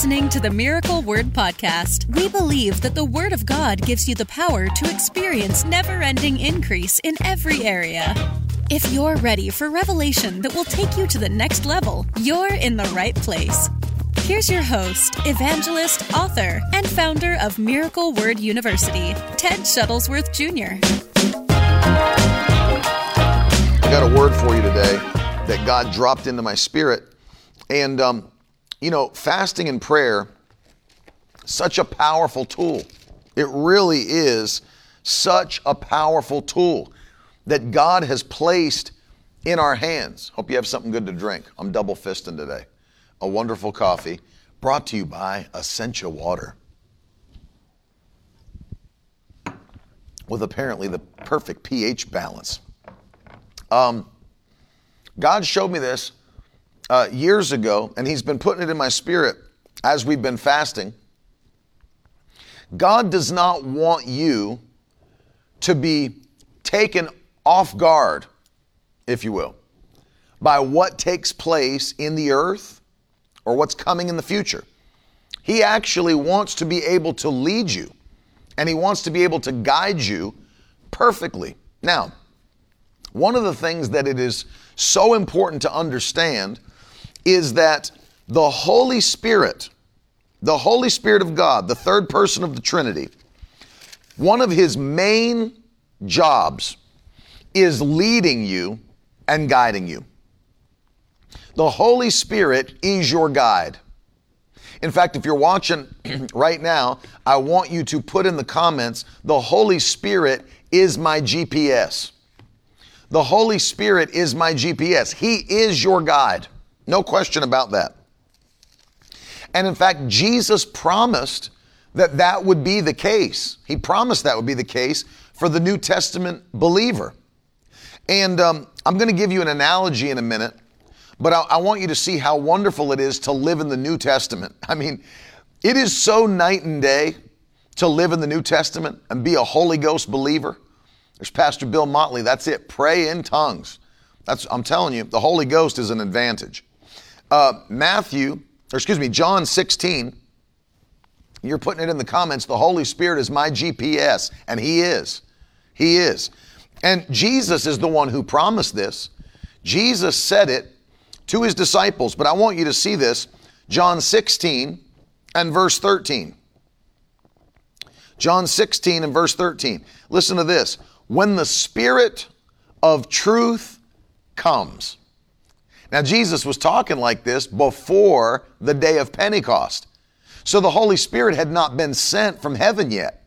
listening to the Miracle Word Podcast. We believe that the Word of God gives you the power to experience never ending increase in every area. If you're ready for revelation that will take you to the next level, you're in the right place. Here's your host, evangelist, author, and founder of Miracle Word University, Ted Shuttlesworth Jr. I got a word for you today that God dropped into my spirit. And, um, you know, fasting and prayer, such a powerful tool. It really is such a powerful tool that God has placed in our hands. Hope you have something good to drink. I'm double fisting today. A wonderful coffee brought to you by Essentia Water. With apparently the perfect pH balance. Um, God showed me this uh, years ago, and He's been putting it in my spirit as we've been fasting. God does not want you to be taken off guard, if you will, by what takes place in the earth or what's coming in the future. He actually wants to be able to lead you and He wants to be able to guide you perfectly. Now, one of the things that it is so important to understand is that the Holy Spirit, the Holy Spirit of God, the third person of the Trinity, one of his main jobs is leading you and guiding you. The Holy Spirit is your guide. In fact, if you're watching right now, I want you to put in the comments, the Holy Spirit is my GPS. The Holy Spirit is my GPS. He is your guide. No question about that. And in fact, Jesus promised that that would be the case. He promised that would be the case for the New Testament believer. And um, I'm going to give you an analogy in a minute, but I, I want you to see how wonderful it is to live in the New Testament. I mean, it is so night and day to live in the New Testament and be a Holy Ghost believer. There's Pastor Bill Motley. That's it. Pray in tongues. That's I'm telling you, the Holy Ghost is an advantage. Uh, Matthew, or excuse me, John 16. You're putting it in the comments. The Holy Spirit is my GPS, and He is. He is. And Jesus is the one who promised this. Jesus said it to His disciples, but I want you to see this. John 16 and verse 13. John 16 and verse 13. Listen to this when the Spirit of truth comes. Now, Jesus was talking like this before the day of Pentecost. So the Holy Spirit had not been sent from heaven yet.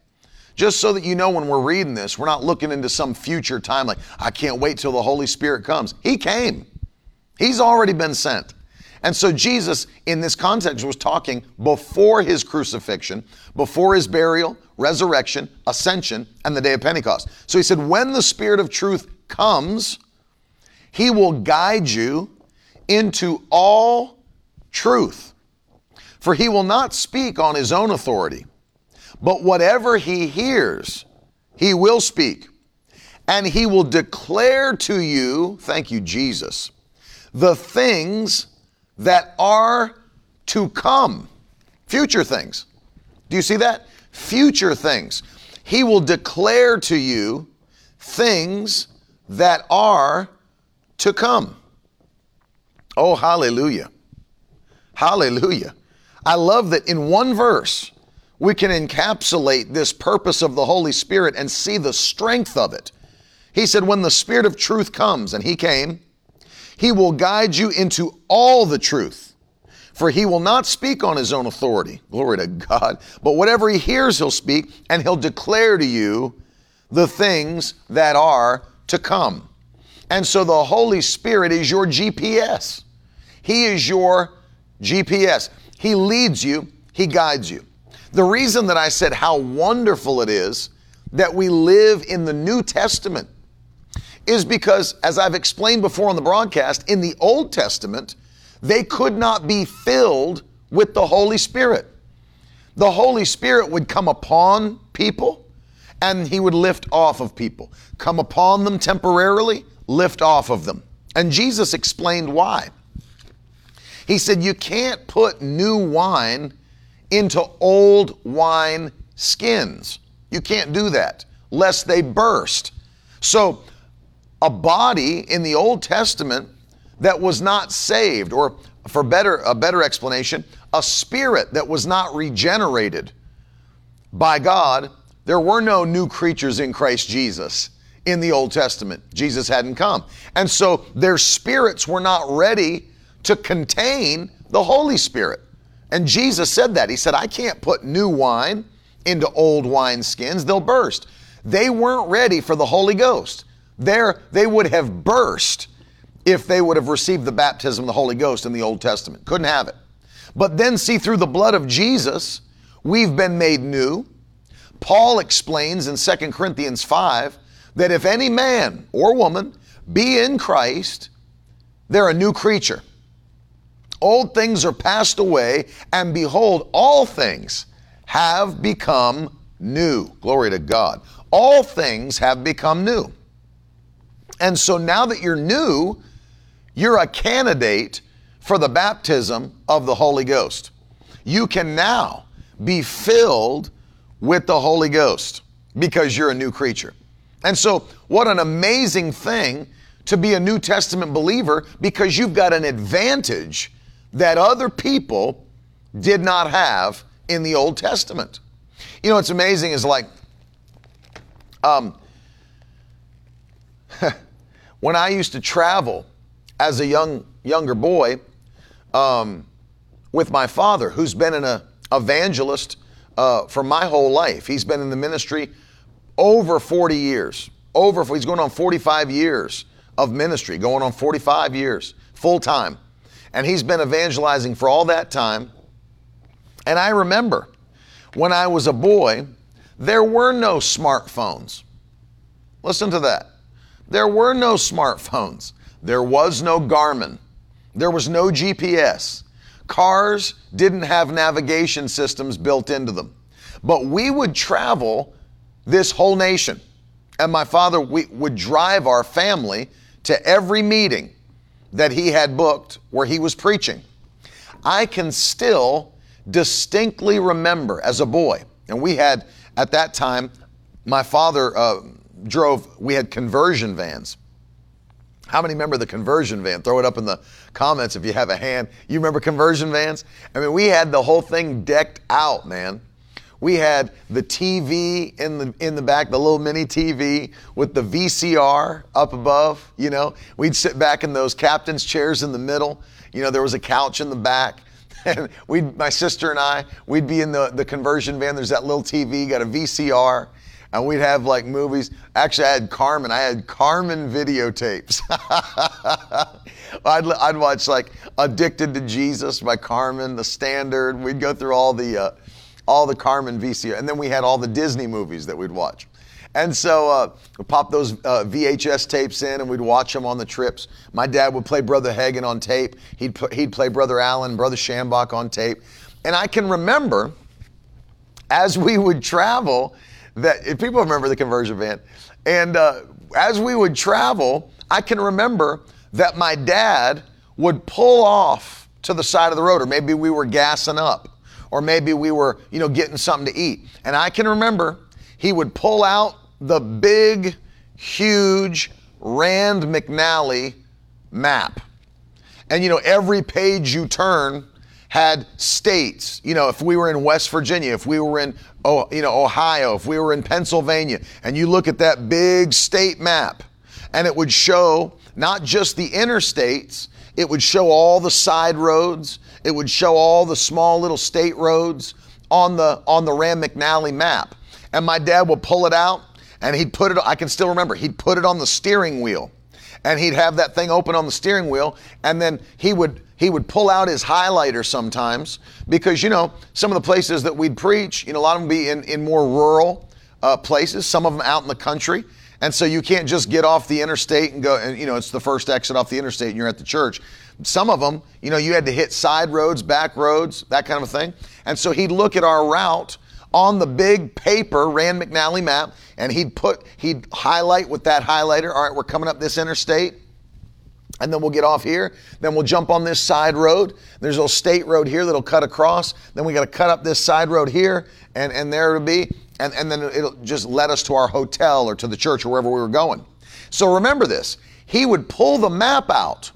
Just so that you know when we're reading this, we're not looking into some future time like, I can't wait till the Holy Spirit comes. He came, He's already been sent. And so Jesus, in this context, was talking before his crucifixion, before his burial, resurrection, ascension, and the day of Pentecost. So he said, when the Spirit of truth comes, he will guide you into all truth. For he will not speak on his own authority, but whatever he hears, he will speak. And he will declare to you, thank you, Jesus, the things that are to come. Future things. Do you see that? Future things. He will declare to you things that are to come. Oh, hallelujah. Hallelujah. I love that in one verse, we can encapsulate this purpose of the Holy Spirit and see the strength of it. He said, When the Spirit of truth comes, and He came, he will guide you into all the truth. For he will not speak on his own authority, glory to God, but whatever he hears, he'll speak, and he'll declare to you the things that are to come. And so the Holy Spirit is your GPS. He is your GPS. He leads you, He guides you. The reason that I said how wonderful it is that we live in the New Testament is because, as I've explained before on the broadcast, in the Old Testament, they could not be filled with the Holy Spirit. The Holy Spirit would come upon people and he would lift off of people, come upon them temporarily, lift off of them. And Jesus explained why. He said, You can't put new wine into old wine skins. You can't do that lest they burst. So, a body in the Old Testament that was not saved, or for better a better explanation, a spirit that was not regenerated by God, there were no new creatures in Christ Jesus in the Old Testament. Jesus hadn't come. And so their spirits were not ready to contain the Holy Spirit. And Jesus said that. He said, I can't put new wine into old wine skins, they'll burst. They weren't ready for the Holy Ghost. There, they would have burst if they would have received the baptism of the Holy Ghost in the Old Testament. Couldn't have it. But then, see, through the blood of Jesus, we've been made new. Paul explains in 2 Corinthians 5 that if any man or woman be in Christ, they're a new creature. Old things are passed away, and behold, all things have become new. Glory to God. All things have become new. And so now that you're new, you're a candidate for the baptism of the Holy Ghost. You can now be filled with the Holy Ghost because you're a new creature. And so, what an amazing thing to be a New Testament believer because you've got an advantage that other people did not have in the Old Testament. You know, what's amazing is like, um, when I used to travel as a young younger boy um, with my father, who's been an evangelist uh, for my whole life. He's been in the ministry over 40 years. Over, he's going on 45 years of ministry, going on 45 years, full time. And he's been evangelizing for all that time. And I remember when I was a boy, there were no smartphones. Listen to that. There were no smartphones. There was no Garmin. There was no GPS. Cars didn't have navigation systems built into them. But we would travel this whole nation. And my father we, would drive our family to every meeting that he had booked where he was preaching. I can still distinctly remember as a boy, and we had at that time, my father uh, drove, we had conversion vans. How many remember the conversion van? Throw it up in the comments if you have a hand. You remember conversion vans? I mean, we had the whole thing decked out, man. We had the TV in the in the back, the little mini TV with the VCR up above. You know, we'd sit back in those captain's chairs in the middle. You know, there was a couch in the back. And we, my sister and I, we'd be in the, the conversion van. There's that little TV, got a VCR, and we'd have like movies. Actually, I had Carmen. I had Carmen videotapes. I'd, I'd watch like Addicted to Jesus by Carmen, The Standard. We'd go through all the uh, all the Carmen VCR, and then we had all the Disney movies that we'd watch. And so uh, we pop those uh, VHS tapes in, and we'd watch them on the trips. My dad would play Brother Hagin on tape. He'd he'd play Brother Allen, Brother Schambach on tape, and I can remember as we would travel that if people remember the conversion van, and uh, as we would travel, I can remember that my dad would pull off to the side of the road, or maybe we were gassing up or maybe we were, you know, getting something to eat. And I can remember he would pull out the big, huge Rand McNally map. And, you know, every page you turn had states. You know, if we were in West Virginia, if we were in, you know, Ohio, if we were in Pennsylvania, and you look at that big state map, and it would show not just the interstates, it would show all the side roads. It would show all the small little state roads on the on the Rand McNally map. And my dad would pull it out and he'd put it I can still remember, he'd put it on the steering wheel. And he'd have that thing open on the steering wheel and then he would he would pull out his highlighter sometimes because you know some of the places that we'd preach you know a lot of them be in, in more rural uh, places some of them out in the country and so you can't just get off the interstate and go and you know it's the first exit off the interstate and you're at the church some of them, you know, you had to hit side roads, back roads, that kind of a thing. And so he'd look at our route on the big paper Rand McNally map, and he'd put, he'd highlight with that highlighter, all right, we're coming up this interstate. and then we'll get off here. Then we'll jump on this side road. There's a little state road here that'll cut across. Then we got to cut up this side road here, and, and there it'll be. And, and then it'll just led us to our hotel or to the church or wherever we were going. So remember this. He would pull the map out.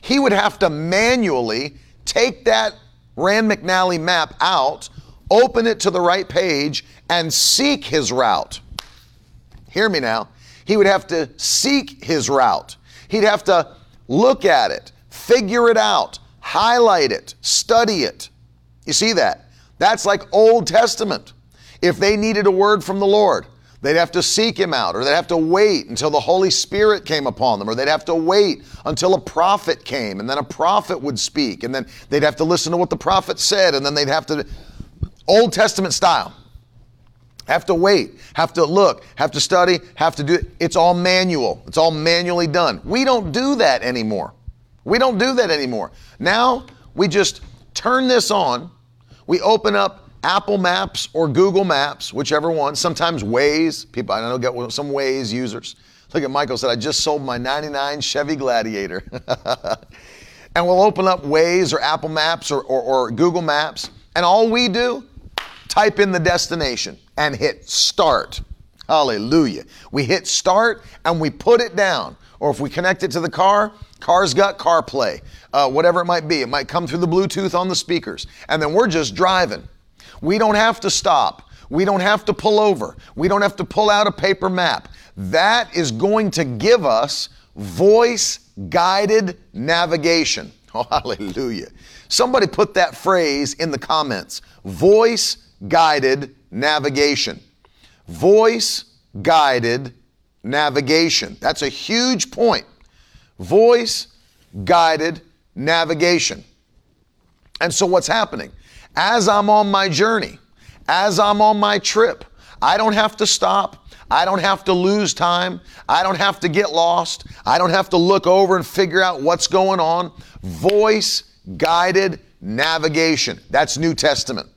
He would have to manually take that Rand McNally map out, open it to the right page, and seek his route. Hear me now. He would have to seek his route. He'd have to look at it, figure it out, highlight it, study it. You see that? That's like Old Testament. If they needed a word from the Lord, they'd have to seek Him out, or they'd have to wait until the Holy Spirit came upon them, or they'd have to wait until a prophet came, and then a prophet would speak, and then they'd have to listen to what the prophet said, and then they'd have to, Old Testament style. Have to wait, have to look, have to study, have to do it. It's all manual. It's all manually done. We don't do that anymore. We don't do that anymore. Now we just turn this on. We open up Apple Maps or Google Maps, whichever one. Sometimes Waze. People, I know get some Waze users. Look at Michael said, I just sold my 99 Chevy Gladiator. and we'll open up Waze or Apple Maps or, or, or Google Maps. And all we do, type in the destination and hit start. Hallelujah. We hit start and we put it down. Or if we connect it to the car, car's got CarPlay, uh, whatever it might be. It might come through the Bluetooth on the speakers. And then we're just driving. We don't have to stop. We don't have to pull over. We don't have to pull out a paper map. That is going to give us voice guided navigation. Oh, hallelujah. Somebody put that phrase in the comments voice guided navigation. Voice guided navigation. That's a huge point. Voice guided navigation. And so, what's happening? As I'm on my journey, as I'm on my trip, I don't have to stop. I don't have to lose time. I don't have to get lost. I don't have to look over and figure out what's going on. Voice guided navigation. That's New Testament.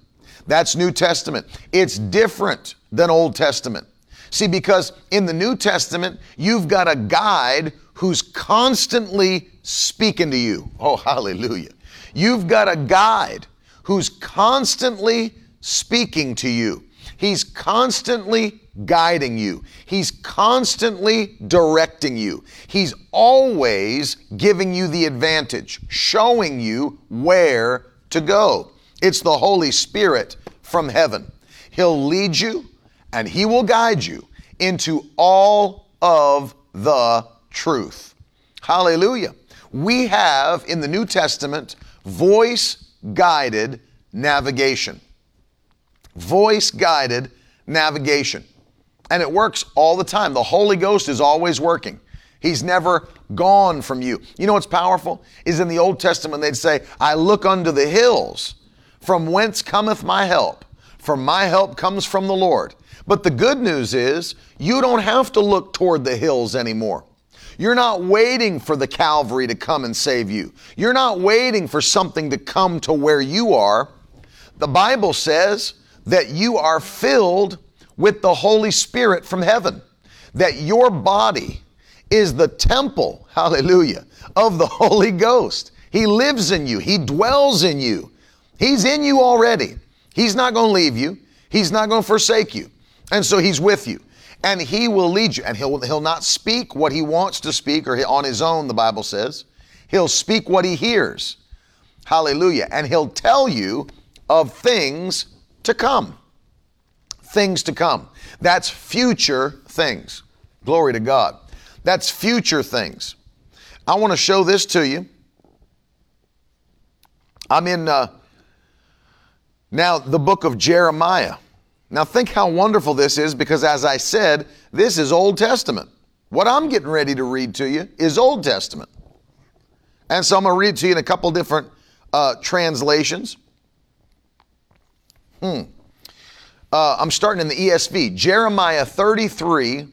That's New Testament. It's different than Old Testament. See, because in the New Testament, you've got a guide who's constantly speaking to you. Oh, hallelujah. You've got a guide who's constantly speaking to you. He's constantly guiding you. He's constantly directing you. He's always giving you the advantage, showing you where to go. It's the Holy Spirit from heaven. He'll lead you and He will guide you into all of the truth. Hallelujah. We have in the New Testament voice guided navigation. Voice guided navigation. And it works all the time. The Holy Ghost is always working. He's never gone from you. You know what's powerful? Is in the Old Testament they'd say, I look unto the hills from whence cometh my help? For my help comes from the Lord. But the good news is, you don't have to look toward the hills anymore. You're not waiting for the Calvary to come and save you. You're not waiting for something to come to where you are. The Bible says that you are filled with the Holy Spirit from heaven, that your body is the temple, hallelujah, of the Holy Ghost. He lives in you, He dwells in you. He's in you already. He's not going to leave you. He's not going to forsake you. And so he's with you. And he will lead you. And he'll, he'll not speak what he wants to speak or on his own, the Bible says. He'll speak what he hears. Hallelujah. And he'll tell you of things to come. Things to come. That's future things. Glory to God. That's future things. I want to show this to you. I'm in uh, now, the book of Jeremiah. Now, think how wonderful this is because, as I said, this is Old Testament. What I'm getting ready to read to you is Old Testament. And so I'm going to read to you in a couple different uh, translations. Hmm. Uh, I'm starting in the ESV, Jeremiah 33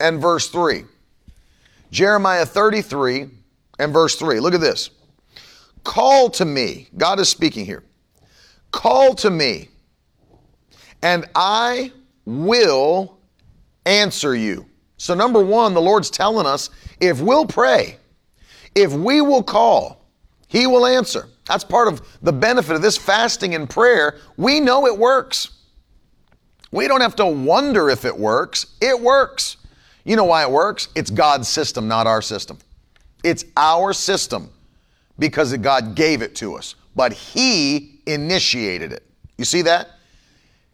and verse 3. Jeremiah 33 and verse 3. Look at this. Call to me. God is speaking here. Call to me, and I will answer you. So, number one, the Lord's telling us if we'll pray, If we will call, he will answer. That's part of the benefit of this fasting and prayer. We know it works. We don't have to wonder if it works. It works. You know why it works? It's God's system, not our system. It's our system because God gave it to us, but He initiated it. You see that?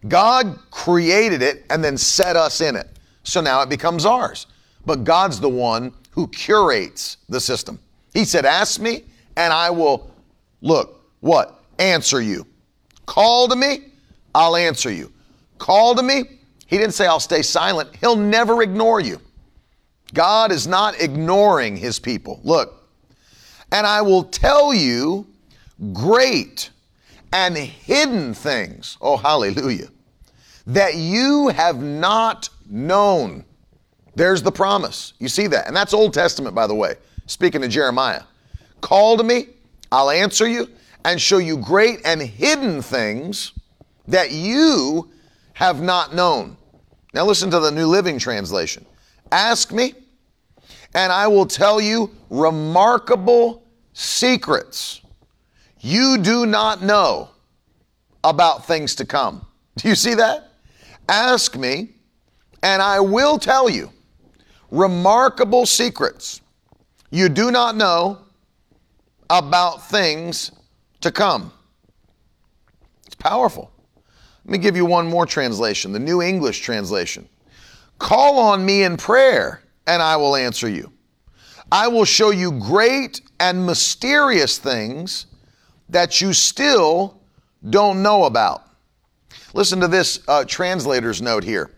God created it and then set us in it. So now it becomes ours. But God's the one who curates the system. He said, Ask me, and I will, look, what? Answer you. Call to me, I'll answer you. Call to me, he didn't say, I'll stay silent. He'll never ignore you. God is not ignoring his people. Look, and I will tell you great and hidden things. Oh, hallelujah. That you have not known. There's the promise. You see that? And that's Old Testament, by the way, speaking to Jeremiah. Call to me, I'll answer you, and show you great and hidden things that you have not known. Now, listen to the New Living Translation. Ask me, and I will tell you remarkable secrets you do not know about things to come. Do you see that? Ask me, and I will tell you remarkable secrets you do not know about things to come. It's powerful. Let me give you one more translation, the New English translation. Call on me in prayer, and I will answer you. I will show you great and mysterious things that you still don't know about. Listen to this uh, translator's note here.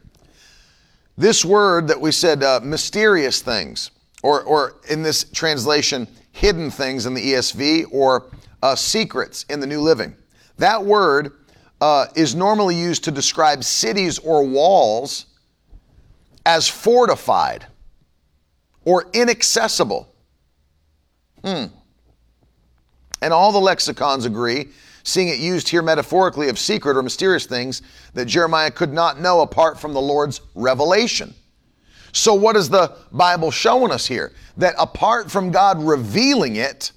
This word that we said, uh, mysterious things, or, or in this translation, hidden things in the ESV, or uh, secrets in the New Living. That word uh, is normally used to describe cities or walls as fortified or inaccessible. Hmm. And all the lexicons agree, seeing it used here metaphorically of secret or mysterious things that Jeremiah could not know apart from the Lord's revelation. So, what is the Bible showing us here? That apart from God revealing it,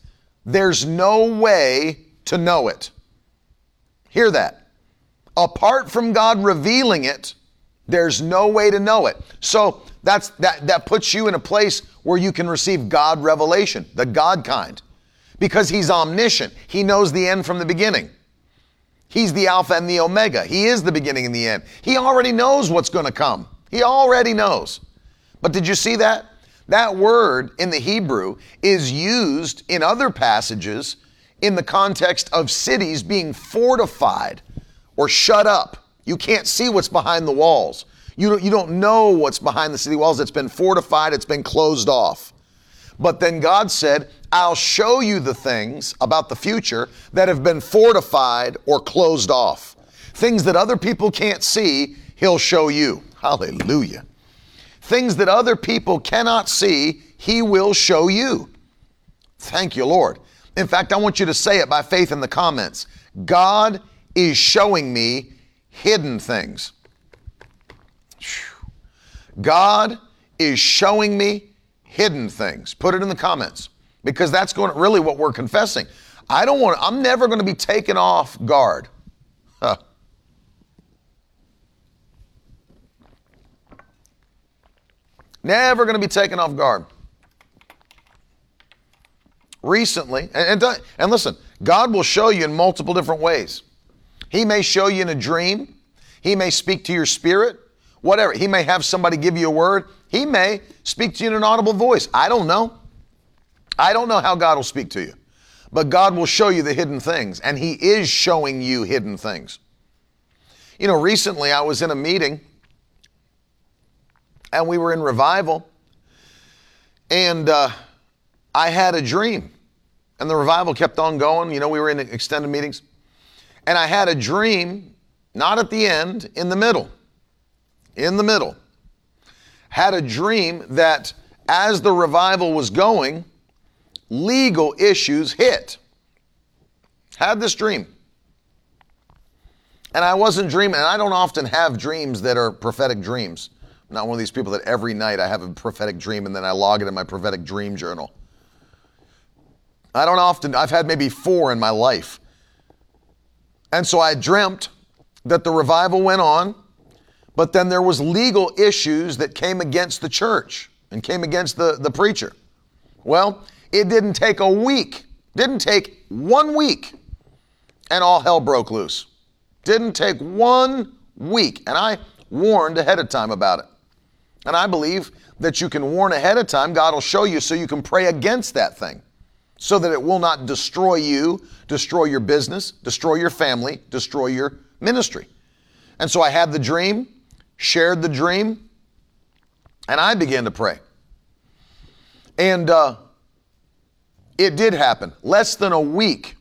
there's no way to know it. Hear that. Apart from God revealing it, there's no way to know it. So that's that that puts you in a place where you can receive God revelation, the God kind because he's omniscient. He knows the end from the beginning. He's the Alpha and the Omega. He is the beginning and the end. He already knows what's going to come. He already knows. But did you see that? That word in the Hebrew is used in other passages in the context of cities being fortified or shut up. You can't see what's behind the walls. You don't, you don't know what's behind the city walls. It's been fortified, it's been closed off. But then God said, I'll show you the things about the future that have been fortified or closed off. Things that other people can't see, He'll show you. Hallelujah. Things that other people cannot see, He will show you. Thank you, Lord. In fact, I want you to say it by faith in the comments. God is showing me hidden things. God is showing me hidden things. Put it in the comments because that's going to, really what we're confessing. I don't want, I'm never going to be taken off guard. Huh. Never going to be taken off guard. Recently, and, and, and listen, God will show you in multiple different ways. He may show you in a dream. He may speak to your spirit, whatever. He may have somebody give you a word. He may speak to you in an audible voice. I don't know. I don't know how God will speak to you, but God will show you the hidden things, and He is showing you hidden things. You know, recently I was in a meeting and we were in revival, and uh, I had a dream, and the revival kept on going. You know, we were in extended meetings, and I had a dream, not at the end, in the middle. In the middle. Had a dream that as the revival was going, legal issues hit. Had this dream. And I wasn't dreaming, and I don't often have dreams that are prophetic dreams. I'm not one of these people that every night I have a prophetic dream and then I log it in my prophetic dream journal. I don't often, I've had maybe four in my life. And so I dreamt that the revival went on, but then there was legal issues that came against the church and came against the, the preacher. Well, it didn't take a week, didn't take one week, and all hell broke loose. Didn't take one week. And I warned ahead of time about it. And I believe that you can warn ahead of time. God will show you so you can pray against that thing so that it will not destroy you, destroy your business, destroy your family, destroy your ministry. And so I had the dream, shared the dream, and I began to pray. And uh, it did happen. Less than a week,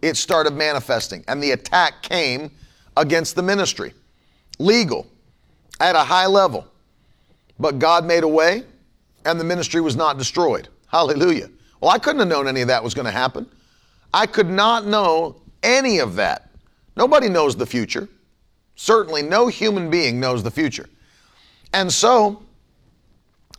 it started manifesting, and the attack came against the ministry. Legal, at a high level. But God made a way, and the ministry was not destroyed. Hallelujah. Well, I couldn't have known any of that was going to happen. I could not know any of that. Nobody knows the future. Certainly, no human being knows the future. And so,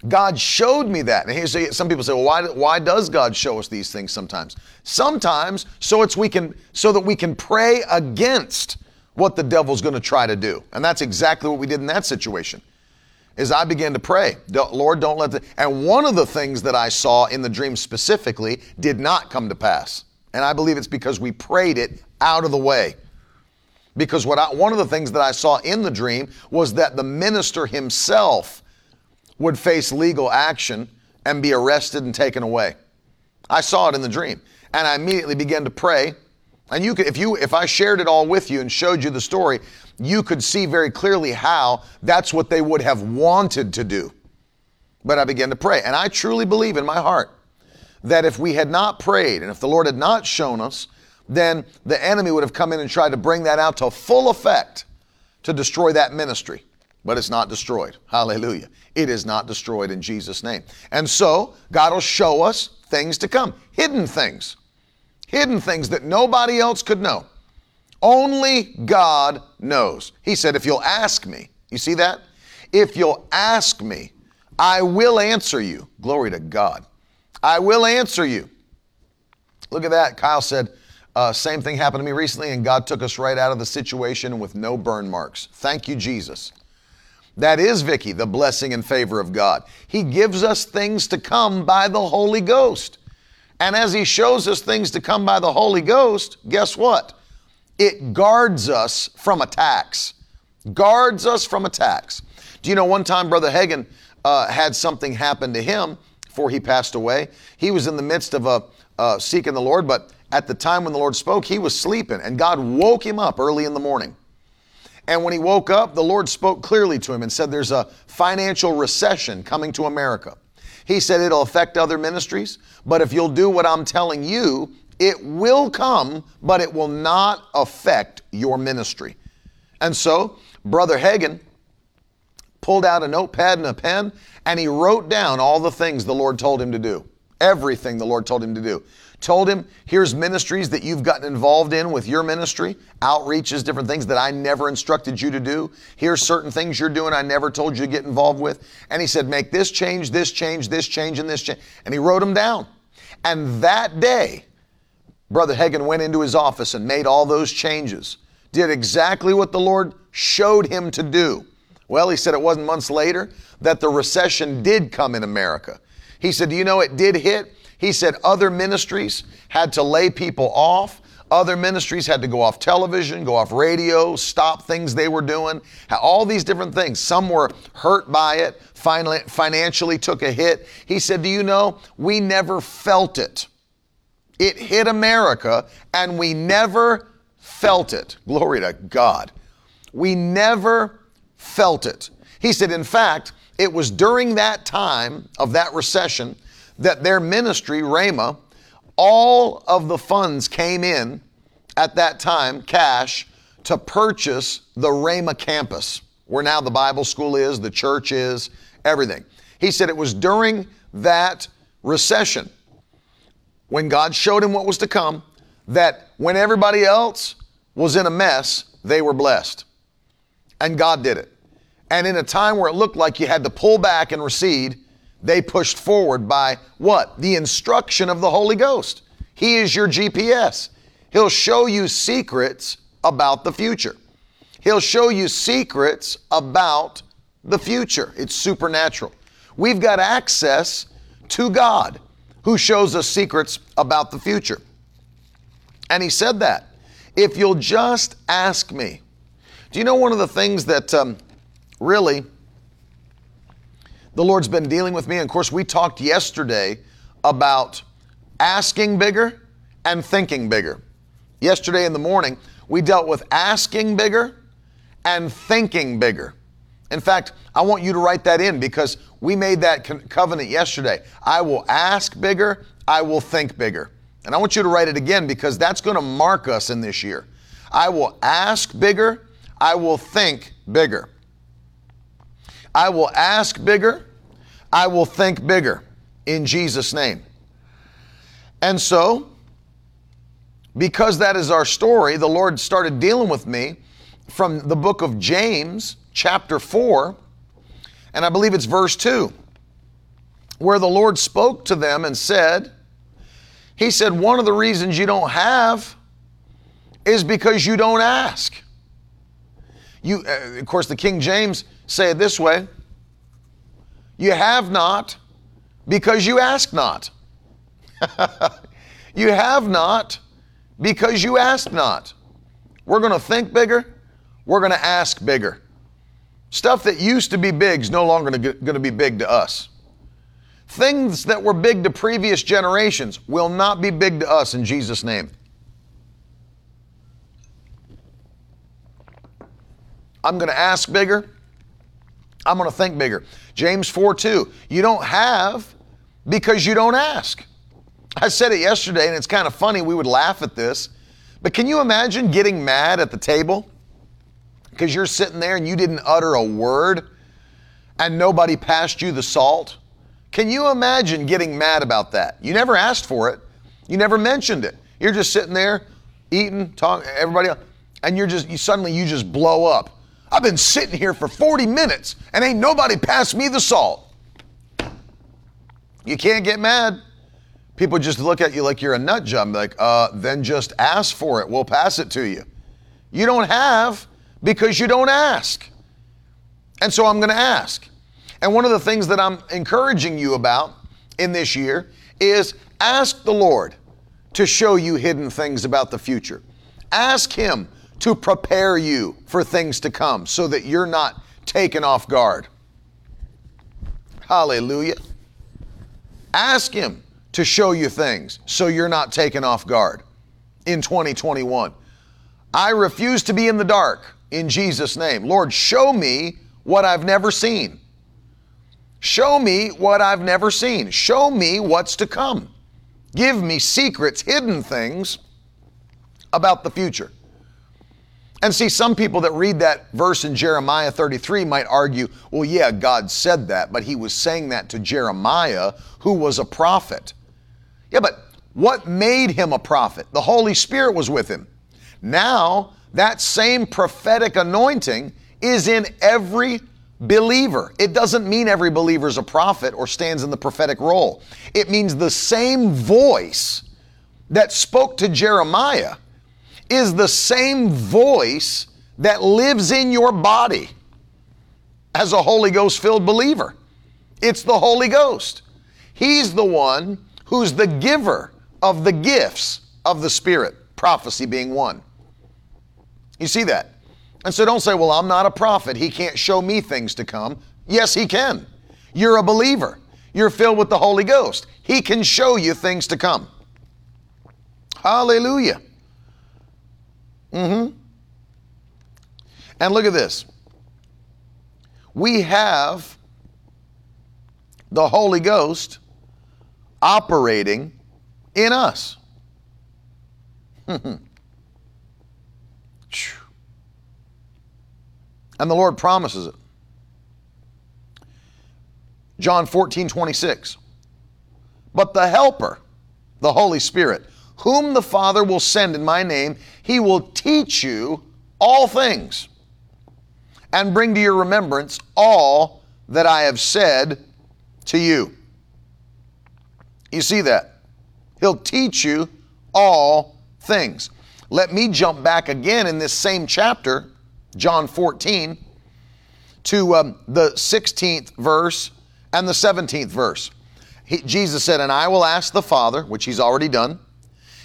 God showed me that. And say, some people say, well, why, why does God show us these things sometimes? Sometimes so it's we can so that we can pray against what the devil's going to try to do. And that's exactly what we did in that situation is I began to pray, Lord, don't let the. And one of the things that I saw in the dream specifically did not come to pass. And I believe it's because we prayed it out of the way. Because what I, one of the things that I saw in the dream was that the minister himself would face legal action and be arrested and taken away. I saw it in the dream. And I immediately began to pray. And you could, if you, if I shared it all with you and showed you the story, you could see very clearly how that's what they would have wanted to do. But I began to pray. And I truly believe in my heart that if we had not prayed and if the Lord had not shown us, then the enemy would have come in and tried to bring that out to full effect to destroy that ministry. But it's not destroyed. Hallelujah. It is not destroyed in Jesus' name. And so, God will show us things to come, hidden things, hidden things that nobody else could know. Only God knows. He said, If you'll ask me, you see that? If you'll ask me, I will answer you. Glory to God. I will answer you. Look at that. Kyle said, uh, same thing happened to me recently, and God took us right out of the situation with no burn marks. Thank you, Jesus. That is, Vicky, the blessing and favor of God. He gives us things to come by the Holy Ghost. And as He shows us things to come by the Holy Ghost, guess what? it guards us from attacks. Guards us from attacks. Do you know one time Brother Hagin uh, had something happen to him before he passed away? He was in the midst of a uh, seeking the Lord, but at the time when the Lord spoke, he was sleeping, and God woke him up early in the morning. And when he woke up, the Lord spoke clearly to him and said, There's a financial recession coming to America. He said, It'll affect other ministries, but if you'll do what I'm telling you, it will come, but it will not affect your ministry. And so, Brother Hagin pulled out a notepad and a pen and he wrote down all the things the Lord told him to do. Everything the Lord told him to do. Told him, here's ministries that you've gotten involved in with your ministry, outreaches, different things that I never instructed you to do. Here's certain things you're doing I never told you to get involved with. And he said, make this change, this change, this change, and this change. And he wrote them down. And that day, Brother Hagin went into his office and made all those changes, did exactly what the Lord showed him to do. Well, he said it wasn't months later that the recession did come in America. He said, Do you know it did hit? He said other ministries had to lay people off. Other ministries had to go off television, go off radio, stop things they were doing, all these different things. Some were hurt by it, finally, financially took a hit. He said, Do you know, we never felt it. It hit America and we never felt it. Glory to God. We never felt it. He said, in fact, it was during that time of that recession that their ministry, Rhema, all of the funds came in at that time, cash, to purchase the Rhema campus, where now the Bible school is, the church is, everything. He said it was during that recession when God showed him what was to come, that when everybody else was in a mess, they were blessed. And God did it. And in a time where it looked like you had to pull back and recede, they pushed forward by what? The instruction of the Holy Ghost. He is your GPS. He'll show you secrets about the future. He'll show you secrets about the future. It's supernatural. We've got access to God who shows us secrets about the future. And he said that. If you'll just ask me. Do you know one of the things that um, really the Lord's been dealing with me? And of course, we talked yesterday about asking bigger and thinking bigger. Yesterday in the morning, we dealt with asking bigger and thinking bigger. In fact, I want you to write that in because we made that covenant yesterday. I will ask bigger, I will think bigger. And I want you to write it again because that's going to mark us in this year. I will ask bigger, I will think bigger. I will ask bigger, I will think bigger in Jesus' name. And so, because that is our story, the Lord started dealing with me from the book of James, chapter 4, and I believe it's verse 2, where the Lord spoke to them and said, He said, One of the reasons you don't have is because you don't ask. You, uh, of course, the King James say it this way You have not because you ask not. you have not because you ask not. We're going to think bigger. We're going to ask bigger. Stuff that used to be big is no longer going to be big to us. Things that were big to previous generations will not be big to us in Jesus' name. I'm going to ask bigger. I'm going to think bigger. James 4 2. You don't have because you don't ask. I said it yesterday, and it's kind of funny. We would laugh at this. But can you imagine getting mad at the table because you're sitting there and you didn't utter a word and nobody passed you the salt? Can you imagine getting mad about that? You never asked for it, you never mentioned it. You're just sitting there eating, talking, everybody else, and you're just, you suddenly you just blow up. I've been sitting here for 40 minutes and ain't nobody passed me the salt. You can't get mad. People just look at you like you're a nut job, like, uh, then just ask for it. We'll pass it to you. You don't have because you don't ask. And so I'm going to ask. And one of the things that I'm encouraging you about in this year is ask the Lord to show you hidden things about the future. Ask Him to prepare you for things to come so that you're not taken off guard. Hallelujah. Ask Him to show you things so you're not taken off guard in 2021. I refuse to be in the dark in Jesus' name. Lord, show me what I've never seen. Show me what I've never seen. Show me what's to come. Give me secrets, hidden things about the future. And see, some people that read that verse in Jeremiah 33 might argue, well, yeah, God said that, but he was saying that to Jeremiah, who was a prophet. Yeah, but what made him a prophet? The Holy Spirit was with him. Now, that same prophetic anointing is in every believer. It doesn't mean every believer is a prophet or stands in the prophetic role. It means the same voice that spoke to Jeremiah is the same voice that lives in your body as a Holy Ghost filled believer. It's the Holy Ghost. He's the one who's the giver of the gifts of the Spirit, prophecy being one. You see that? And so don't say, well, I'm not a prophet. He can't show me things to come. Yes, he can. You're a believer. You're filled with the Holy Ghost. He can show you things to come. Hallelujah. Mm hmm. And look at this. We have the Holy Ghost operating in us. and the Lord promises it. John 14, 26. But the Helper, the Holy Spirit, whom the Father will send in my name, he will teach you all things and bring to your remembrance all that I have said to you. You see that? He'll teach you all things. Let me jump back again in this same chapter, John 14, to um, the 16th verse and the 17th verse. He, Jesus said, And I will ask the Father, which he's already done,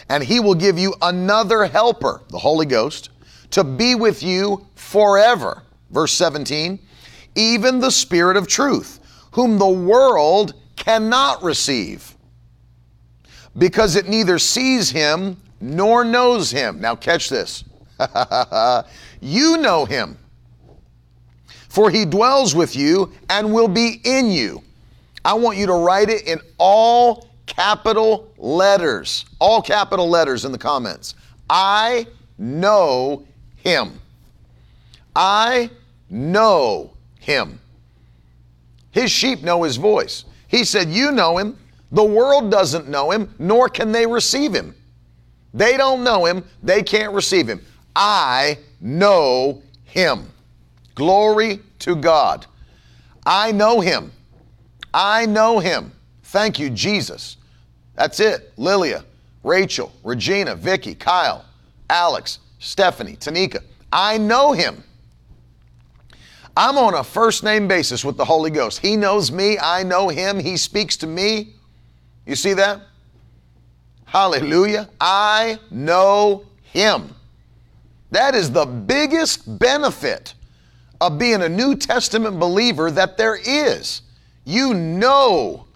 and he will give you another helper, the Holy Ghost, to be with you forever. Verse 17, even the Spirit of truth, whom the world cannot receive, because it neither sees him nor knows him. Now, catch this. you know him, for he dwells with you and will be in you. I want you to write it in all capital letters, all capital letters in the comments. I know him. I know him. His sheep know his voice. He said, You know him. The world doesn't know him, nor can they receive him. They don't know him, they can't receive him. I know him. Glory to God. I know him. I know him. Thank you, Jesus. That's it. Lilia, Rachel, Regina, Vicky, Kyle, Alex, Stephanie, Tanika. I know him. I'm on a first name basis with the Holy Ghost. He knows me, I know him, he speaks to me. You see that? Hallelujah. I know him. That is the biggest benefit of being a New Testament believer that there is. You know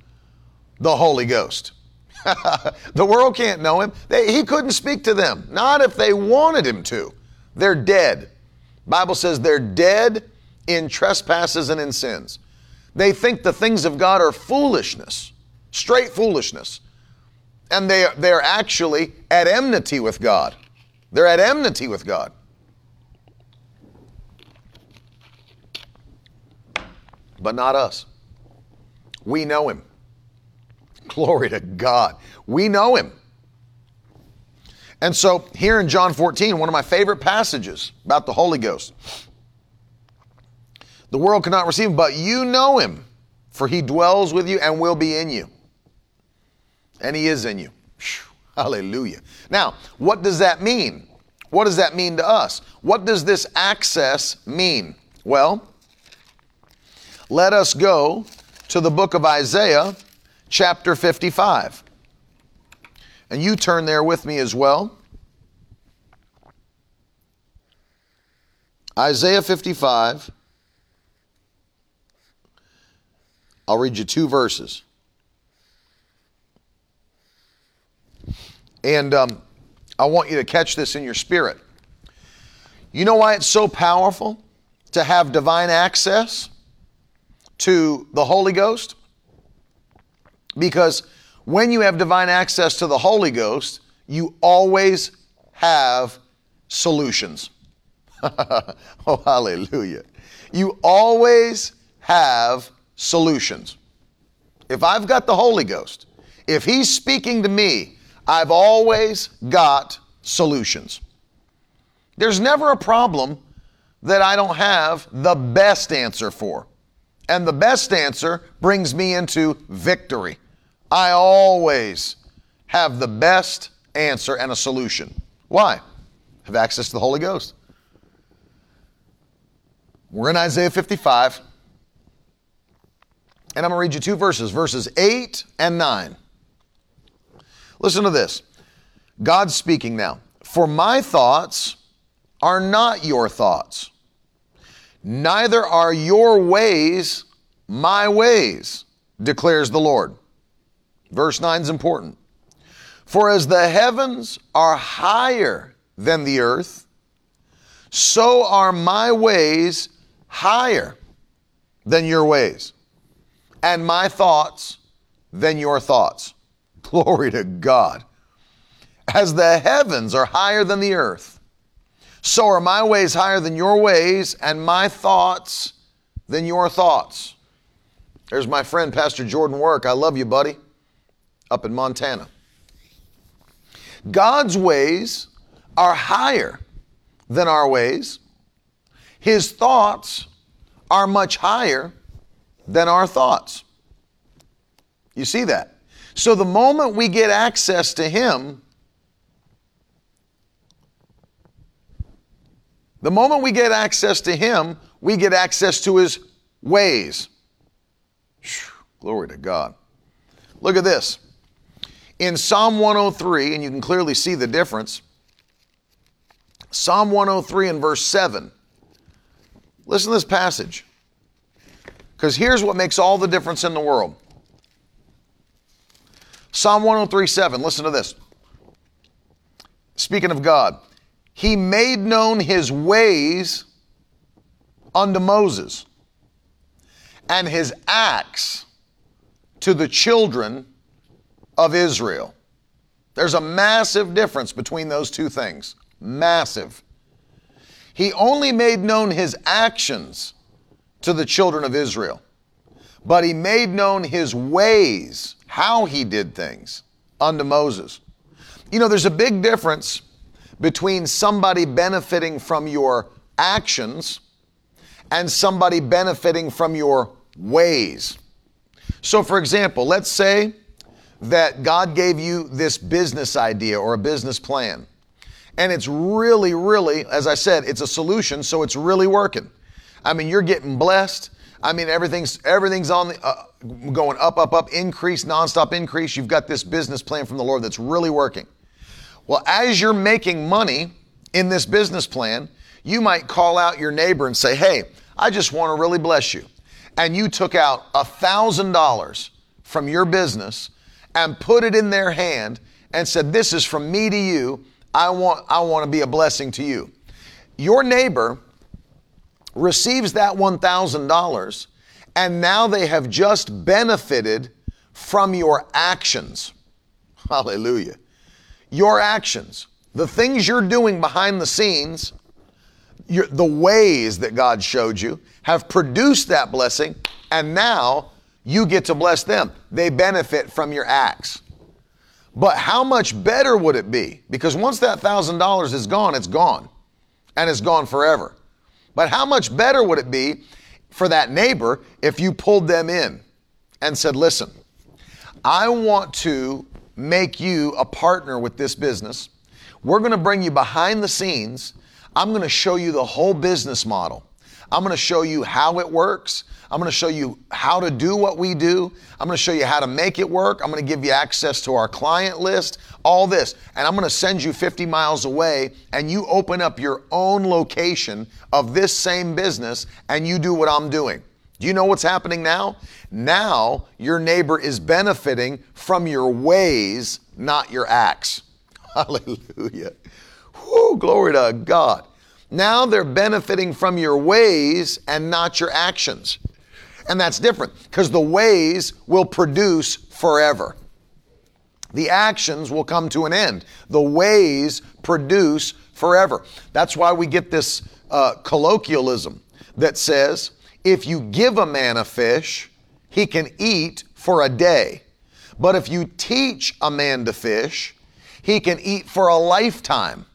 the Holy Ghost. the world can't know him. They, he couldn't speak to them, not if they wanted him to. They're dead. Bible says they're dead in trespasses and in sins. They think the things of God are foolishness, straight foolishness. And they are, they're actually at enmity with God. They're at enmity with God. But not us. We know Him. Glory to God. We know Him. And so, here in John 14, one of my favorite passages about the Holy Ghost. The world cannot receive him, but you know him, for he dwells with you and will be in you. And he is in you. Hallelujah. Now, what does that mean? What does that mean to us? What does this access mean? Well, let us go to the book of Isaiah, chapter 55. And you turn there with me as well. Isaiah 55. I'll read you two verses. And um, I want you to catch this in your spirit. You know why it's so powerful to have divine access to the Holy Ghost? Because when you have divine access to the Holy Ghost, you always have solutions. oh, hallelujah. You always have solutions. If I've got the Holy Ghost, if He's speaking to me, I've always got solutions. There's never a problem that I don't have the best answer for. And the best answer brings me into victory. I always have the best answer and a solution. Why? Have access to the Holy Ghost. We're in Isaiah 55. And I'm going to read you two verses, verses 8 and 9. Listen to this. God's speaking now. For my thoughts are not your thoughts, neither are your ways my ways, declares the Lord. Verse 9 is important. For as the heavens are higher than the earth, so are my ways higher than your ways, and my thoughts than your thoughts. Glory to God. As the heavens are higher than the earth, so are my ways higher than your ways, and my thoughts than your thoughts. There's my friend, Pastor Jordan Work. I love you, buddy, up in Montana. God's ways are higher than our ways. His thoughts are much higher than our thoughts. You see that? So the moment we get access to Him, the moment we get access to Him, we get access to His ways. Whew, glory to God. Look at this. In Psalm 103, and you can clearly see the difference, Psalm 103 and verse 7. Listen to this passage. Because here's what makes all the difference in the world. Psalm 103 7. Listen to this. Speaking of God, He made known His ways unto Moses and His acts to the children of Israel. There's a massive difference between those two things. Massive. He only made known his actions to the children of Israel, but he made known his ways, how he did things, unto Moses. You know, there's a big difference between somebody benefiting from your actions and somebody benefiting from your ways. So, for example, let's say that God gave you this business idea or a business plan. And it's really, really, as I said, it's a solution, so it's really working. I mean, you're getting blessed. I mean, everything's everything's on the uh, going up, up, up, increase, nonstop increase. You've got this business plan from the Lord that's really working. Well, as you're making money in this business plan, you might call out your neighbor and say, "Hey, I just want to really bless you," and you took out a thousand dollars from your business and put it in their hand and said, "This is from me to you." I want, I want to be a blessing to you. Your neighbor receives that $1,000 and now they have just benefited from your actions. Hallelujah. Your actions, the things you're doing behind the scenes, your, the ways that God showed you have produced that blessing, and now you get to bless them. They benefit from your acts. But how much better would it be? Because once that $1,000 is gone, it's gone and it's gone forever. But how much better would it be for that neighbor if you pulled them in and said, listen, I want to make you a partner with this business. We're going to bring you behind the scenes. I'm going to show you the whole business model. I'm going to show you how it works. I'm going to show you how to do what we do. I'm going to show you how to make it work. I'm going to give you access to our client list, all this. And I'm going to send you 50 miles away and you open up your own location of this same business and you do what I'm doing. Do you know what's happening now? Now your neighbor is benefiting from your ways, not your acts. Hallelujah. Whoo, glory to God. Now they're benefiting from your ways and not your actions. And that's different because the ways will produce forever. The actions will come to an end. The ways produce forever. That's why we get this uh, colloquialism that says if you give a man a fish, he can eat for a day. But if you teach a man to fish, he can eat for a lifetime.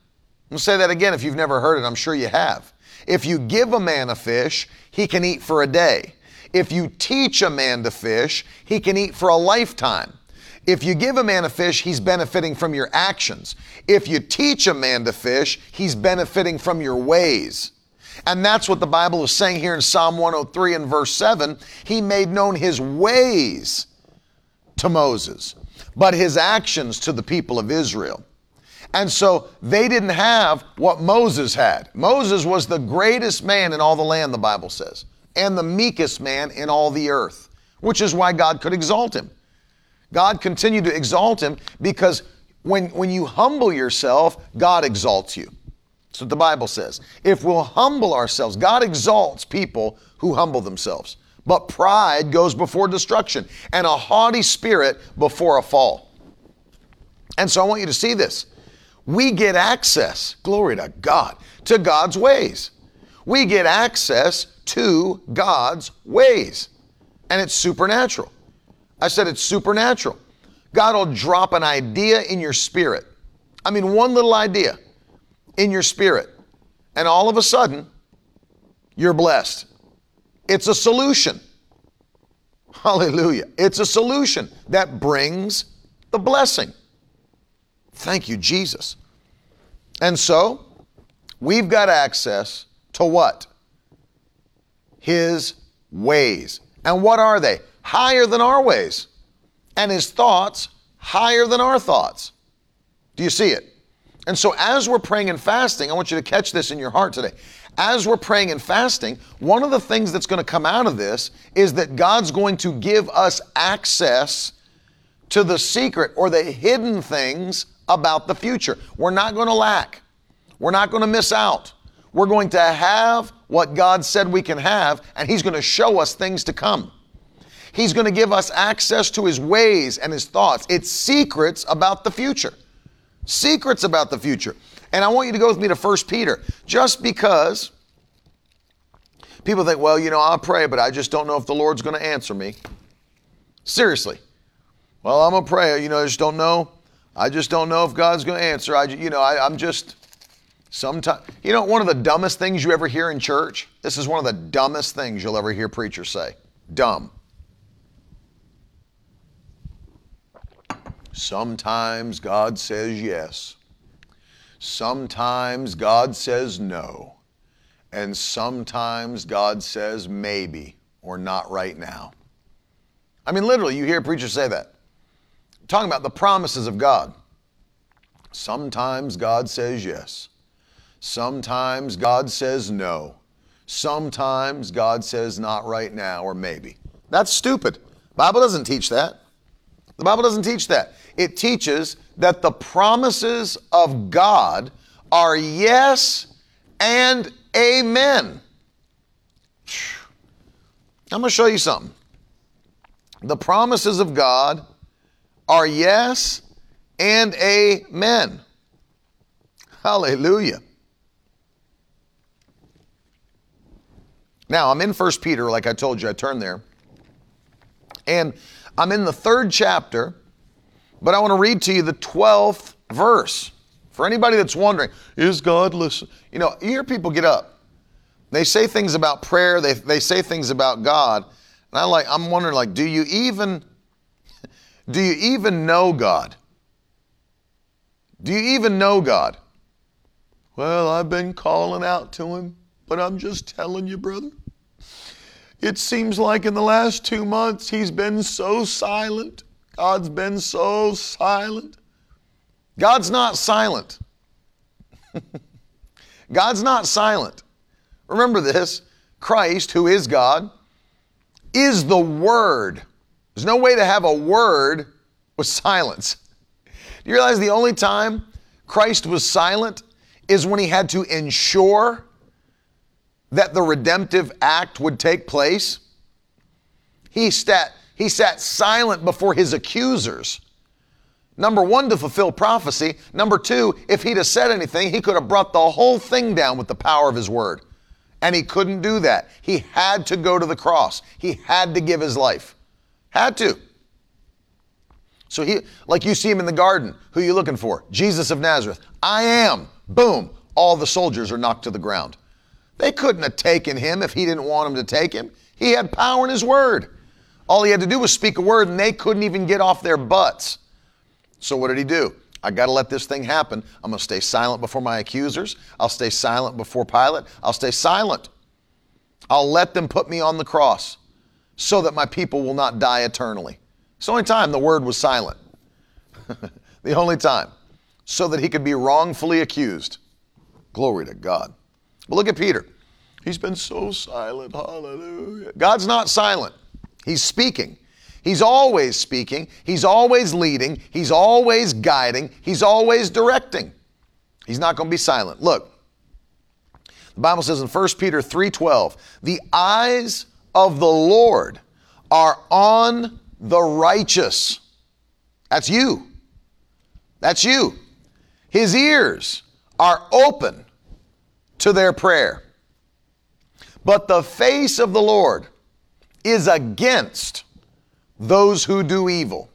I'll say that again if you've never heard it, I'm sure you have. If you give a man a fish, he can eat for a day. If you teach a man to fish, he can eat for a lifetime. If you give a man a fish, he's benefiting from your actions. If you teach a man to fish, he's benefiting from your ways. And that's what the Bible is saying here in Psalm 103 and verse 7. He made known his ways to Moses, but his actions to the people of Israel. And so they didn't have what Moses had. Moses was the greatest man in all the land, the Bible says and the meekest man in all the earth, which is why God could exalt him. God continued to exalt him because when, when you humble yourself, God exalts you. That's what the Bible says. If we'll humble ourselves, God exalts people who humble themselves. But pride goes before destruction, and a haughty spirit before a fall. And so I want you to see this. We get access, glory to God, to God's ways. We get access to God's ways. And it's supernatural. I said it's supernatural. God will drop an idea in your spirit. I mean, one little idea in your spirit. And all of a sudden, you're blessed. It's a solution. Hallelujah. It's a solution that brings the blessing. Thank you, Jesus. And so, We've got access to what? His ways. And what are they? Higher than our ways. And his thoughts higher than our thoughts. Do you see it? And so, as we're praying and fasting, I want you to catch this in your heart today. As we're praying and fasting, one of the things that's going to come out of this is that God's going to give us access to the secret or the hidden things about the future. We're not going to lack. We're not going to miss out. We're going to have what God said we can have, and He's going to show us things to come. He's going to give us access to His ways and His thoughts. It's secrets about the future. Secrets about the future. And I want you to go with me to 1 Peter, just because people think, well, you know, I'll pray, but I just don't know if the Lord's going to answer me. Seriously. Well, I'm going to pray, you know, I just don't know. I just don't know if God's going to answer. I, you know, I, I'm just, sometimes, you know, one of the dumbest things you ever hear in church? This is one of the dumbest things you'll ever hear preachers say. Dumb. Sometimes God says yes. Sometimes God says no. And sometimes God says maybe or not right now. I mean, literally, you hear preachers say that. Talking about the promises of God. Sometimes God says yes. Sometimes God says no. Sometimes God says not right now or maybe. That's stupid. Bible doesn't teach that. The Bible doesn't teach that. It teaches that the promises of God are yes and amen. I'm going to show you something. The promises of God are yes and amen. Hallelujah. Now, I'm in 1 Peter, like I told you, I turned there. And I'm in the third chapter, but I want to read to you the 12th verse. For anybody that's wondering, is God listen? You know, you hear people get up. They say things about prayer, they, they say things about God. And I like I'm wondering, like, do you even do you even know God? Do you even know God? Well, I've been calling out to him, but I'm just telling you, brother. It seems like in the last two months, he's been so silent. God's been so silent. God's not silent. God's not silent. Remember this Christ, who is God, is the Word. There's no way to have a Word with silence. Do you realize the only time Christ was silent is when he had to ensure that the redemptive act would take place. He sat, he sat silent before his accusers. Number one, to fulfill prophecy. Number two, if he'd have said anything, he could have brought the whole thing down with the power of his word. And he couldn't do that. He had to go to the cross. He had to give his life. Had to. So he, like you see him in the garden, who you looking for? Jesus of Nazareth. I am. Boom. All the soldiers are knocked to the ground. They couldn't have taken him if he didn't want them to take him. He had power in his word. All he had to do was speak a word, and they couldn't even get off their butts. So, what did he do? I got to let this thing happen. I'm going to stay silent before my accusers. I'll stay silent before Pilate. I'll stay silent. I'll let them put me on the cross so that my people will not die eternally. It's the only time the word was silent. the only time. So that he could be wrongfully accused. Glory to God. But look at Peter. He's been so silent. Hallelujah. God's not silent, He's speaking. He's always speaking. He's always leading. He's always guiding. He's always directing. He's not going to be silent. Look, the Bible says in 1 Peter 3:12, "The eyes of the Lord are on the righteous." That's you. That's you. His ears are open to their prayer. But the face of the Lord is against those who do evil.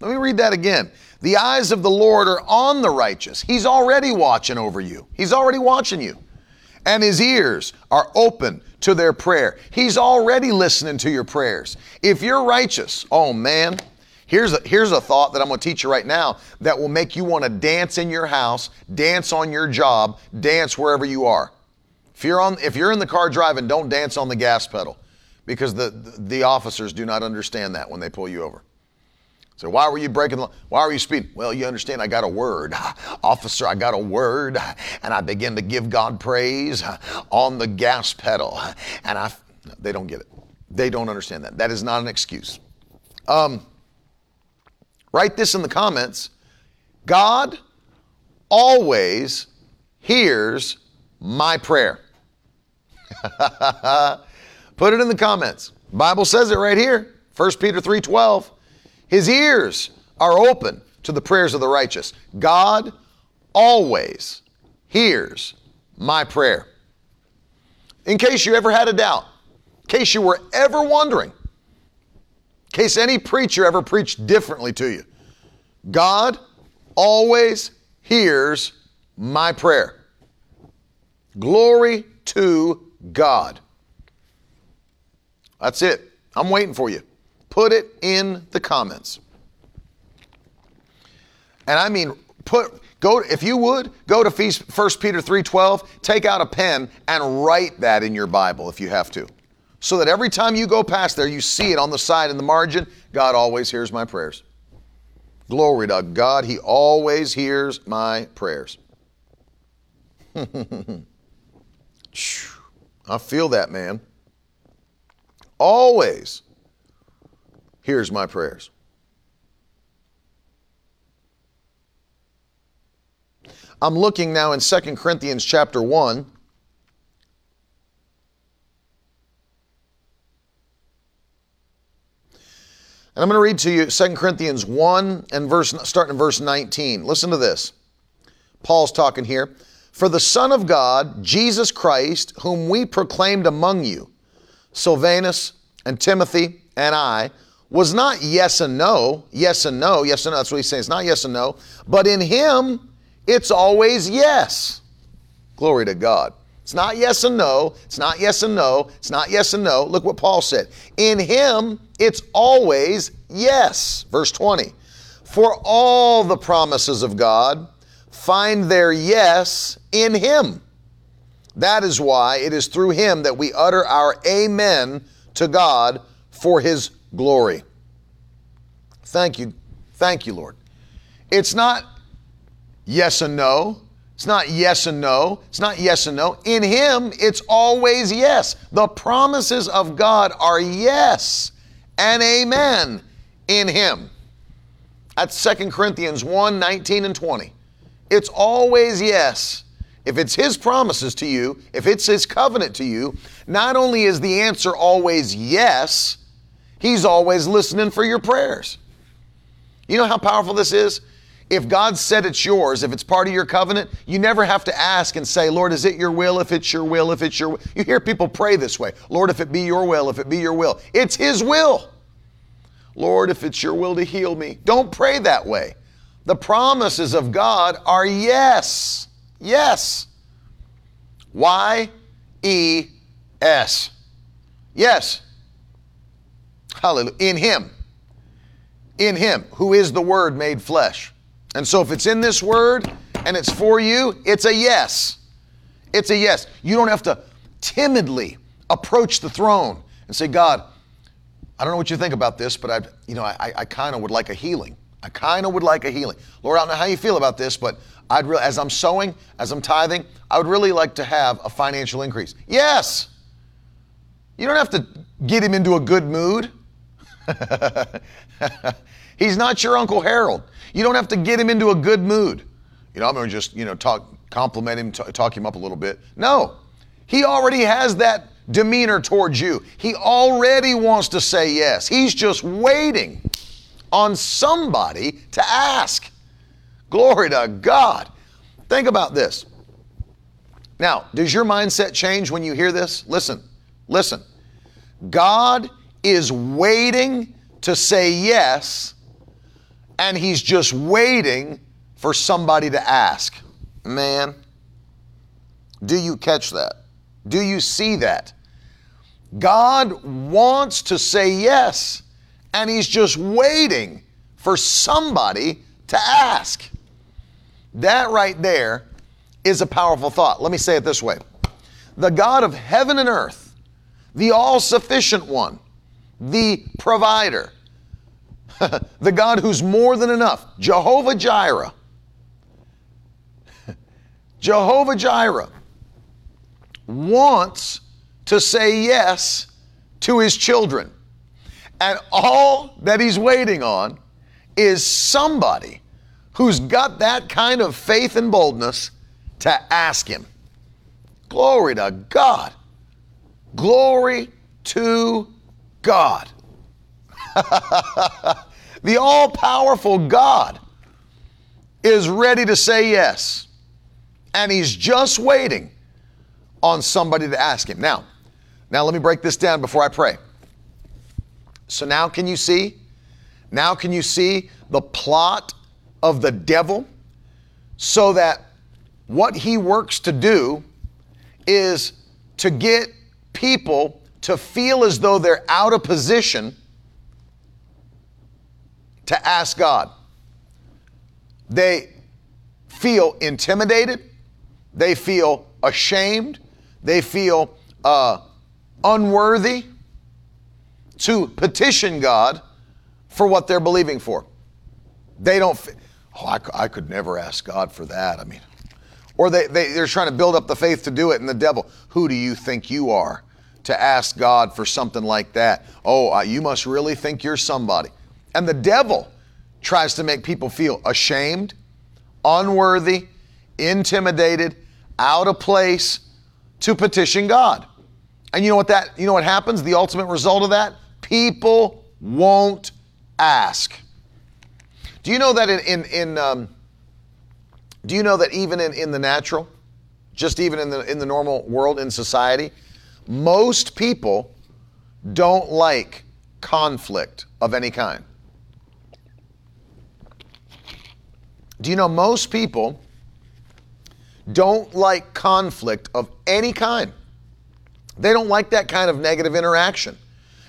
Let me read that again. The eyes of the Lord are on the righteous. He's already watching over you, He's already watching you. And His ears are open to their prayer. He's already listening to your prayers. If you're righteous, oh man, Here's a, here's a thought that I'm going to teach you right now that will make you want to dance in your house, dance on your job, dance wherever you are. If you're on if you're in the car driving, don't dance on the gas pedal because the the officers do not understand that when they pull you over. So why were you breaking the why were you speeding? Well, you understand I got a word. Officer, I got a word and I begin to give God praise on the gas pedal. And I they don't get it. They don't understand that. That is not an excuse. Um, Write this in the comments. God always hears my prayer. Put it in the comments. Bible says it right here. 1 Peter 3:12. His ears are open to the prayers of the righteous. God always hears my prayer. In case you ever had a doubt, in case you were ever wondering, in case any preacher ever preached differently to you. God always hears my prayer. Glory to God. That's it. I'm waiting for you. Put it in the comments. And I mean, put go if you would go to 1 Peter 3:12, take out a pen and write that in your Bible if you have to so that every time you go past there, you see it on the side in the margin. God always hears my prayers. Glory to God, He always hears my prayers. I feel that, man. Always hears my prayers. I'm looking now in 2 Corinthians chapter 1 And I'm going to read to you 2 Corinthians 1 and verse starting in verse 19. Listen to this. Paul's talking here. For the Son of God, Jesus Christ, whom we proclaimed among you, Silvanus and Timothy and I, was not yes and no, yes and no, yes and no. That's what he's saying. It's not yes and no. But in him, it's always yes. Glory to God. It's not yes and no. It's not yes and no. It's not yes and no. Look what Paul said. In him, it's always yes. Verse 20. For all the promises of God find their yes in him. That is why it is through him that we utter our amen to God for his glory. Thank you. Thank you, Lord. It's not yes and no. It's not yes and no. It's not yes and no. In Him, it's always yes. The promises of God are yes and amen in Him. That's 2 Corinthians 1 19 and 20. It's always yes. If it's His promises to you, if it's His covenant to you, not only is the answer always yes, He's always listening for your prayers. You know how powerful this is? If God said it's yours, if it's part of your covenant, you never have to ask and say, Lord, is it your will? If it's your will, if it's your will. You hear people pray this way Lord, if it be your will, if it be your will. It's His will. Lord, if it's your will to heal me. Don't pray that way. The promises of God are yes. Yes. Y E S. Yes. Hallelujah. In Him. In Him, who is the Word made flesh. And so if it's in this word and it's for you, it's a yes. It's a yes. You don't have to timidly approach the throne and say, God, I don't know what you think about this, but I, you know, I, I kind of would like a healing. I kind of would like a healing. Lord, I don't know how you feel about this, but I'd really, as I'm sowing, as I'm tithing, I would really like to have a financial increase. Yes. You don't have to get him into a good mood. He's not your Uncle Harold. You don't have to get him into a good mood. You know, I'm going to just, you know, talk, compliment him, t- talk him up a little bit. No. He already has that demeanor towards you. He already wants to say yes. He's just waiting on somebody to ask. Glory to God. Think about this. Now, does your mindset change when you hear this? Listen, listen. God is waiting to say yes and he's just waiting for somebody to ask. Man, do you catch that? Do you see that? God wants to say yes, and he's just waiting for somebody to ask. That right there is a powerful thought. Let me say it this way The God of heaven and earth, the all sufficient one, the provider, the God who's more than enough, Jehovah Jireh. Jehovah Jireh wants to say yes to his children. And all that he's waiting on is somebody who's got that kind of faith and boldness to ask him. Glory to God. Glory to God. the all powerful God is ready to say yes. And he's just waiting on somebody to ask him. Now, now let me break this down before I pray. So now can you see? Now can you see the plot of the devil so that what he works to do is to get people to feel as though they're out of position to ask God. They feel intimidated, they feel ashamed, they feel uh, unworthy to petition God for what they're believing for. They don't, oh, I, I could never ask God for that. I mean, or they, they, they're trying to build up the faith to do it, and the devil, who do you think you are to ask God for something like that? Oh, uh, you must really think you're somebody. And the devil tries to make people feel ashamed, unworthy, intimidated, out of place to petition God. And you know what that you know what happens? The ultimate result of that? People won't ask. Do you know that in in, in um, do you know that even in, in the natural, just even in the in the normal world in society, most people don't like conflict of any kind. Do you know most people don't like conflict of any kind? They don't like that kind of negative interaction.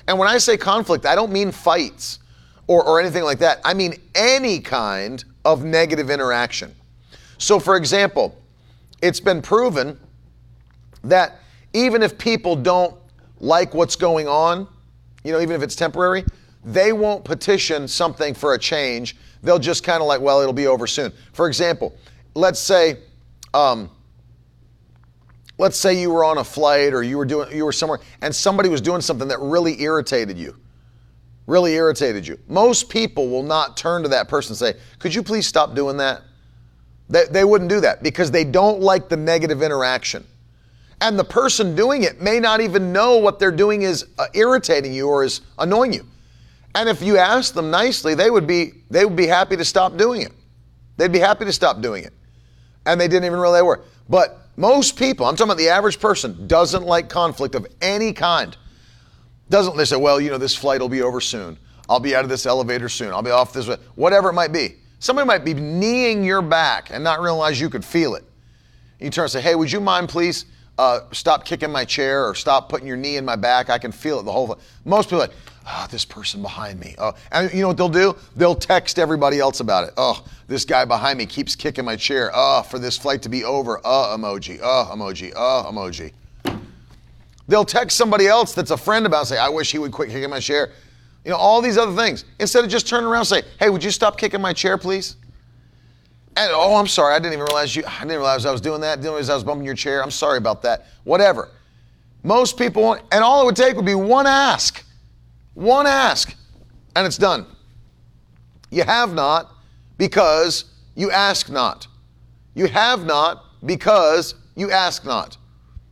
And when I say conflict, I don't mean fights or, or anything like that. I mean any kind of negative interaction. So, for example, it's been proven that even if people don't like what's going on, you know, even if it's temporary, they won't petition something for a change. They'll just kind of like, well, it'll be over soon. For example, let's say, um, let's say you were on a flight or you were doing, you were somewhere, and somebody was doing something that really irritated you, really irritated you. Most people will not turn to that person and say, "Could you please stop doing that?" They, they wouldn't do that because they don't like the negative interaction. And the person doing it may not even know what they're doing is uh, irritating you or is annoying you. And if you ask them nicely, they would be they would be happy to stop doing it. They'd be happy to stop doing it. And they didn't even realize they were. But most people, I'm talking about the average person, doesn't like conflict of any kind. Doesn't they say, well, you know, this flight will be over soon. I'll be out of this elevator soon. I'll be off this way. Whatever it might be. Somebody might be kneeing your back and not realize you could feel it. You turn and say, hey, would you mind please uh, stop kicking my chair or stop putting your knee in my back? I can feel it the whole time. Most people like, oh, this person behind me. Oh, and you know what they'll do? They'll text everybody else about it. Oh, this guy behind me keeps kicking my chair. Oh, for this flight to be over. Oh, emoji. Oh, emoji. Oh, emoji. They'll text somebody else that's a friend about it, say, I wish he would quit kicking my chair. You know, all these other things. Instead of just turning around and say, hey, would you stop kicking my chair, please? And, oh, I'm sorry. I didn't even realize you, I didn't realize I was doing that. I didn't realize I was bumping your chair. I'm sorry about that. Whatever. Most people, and all it would take would be one ask. One ask, and it's done. You have not because you ask not. You have not because you ask not.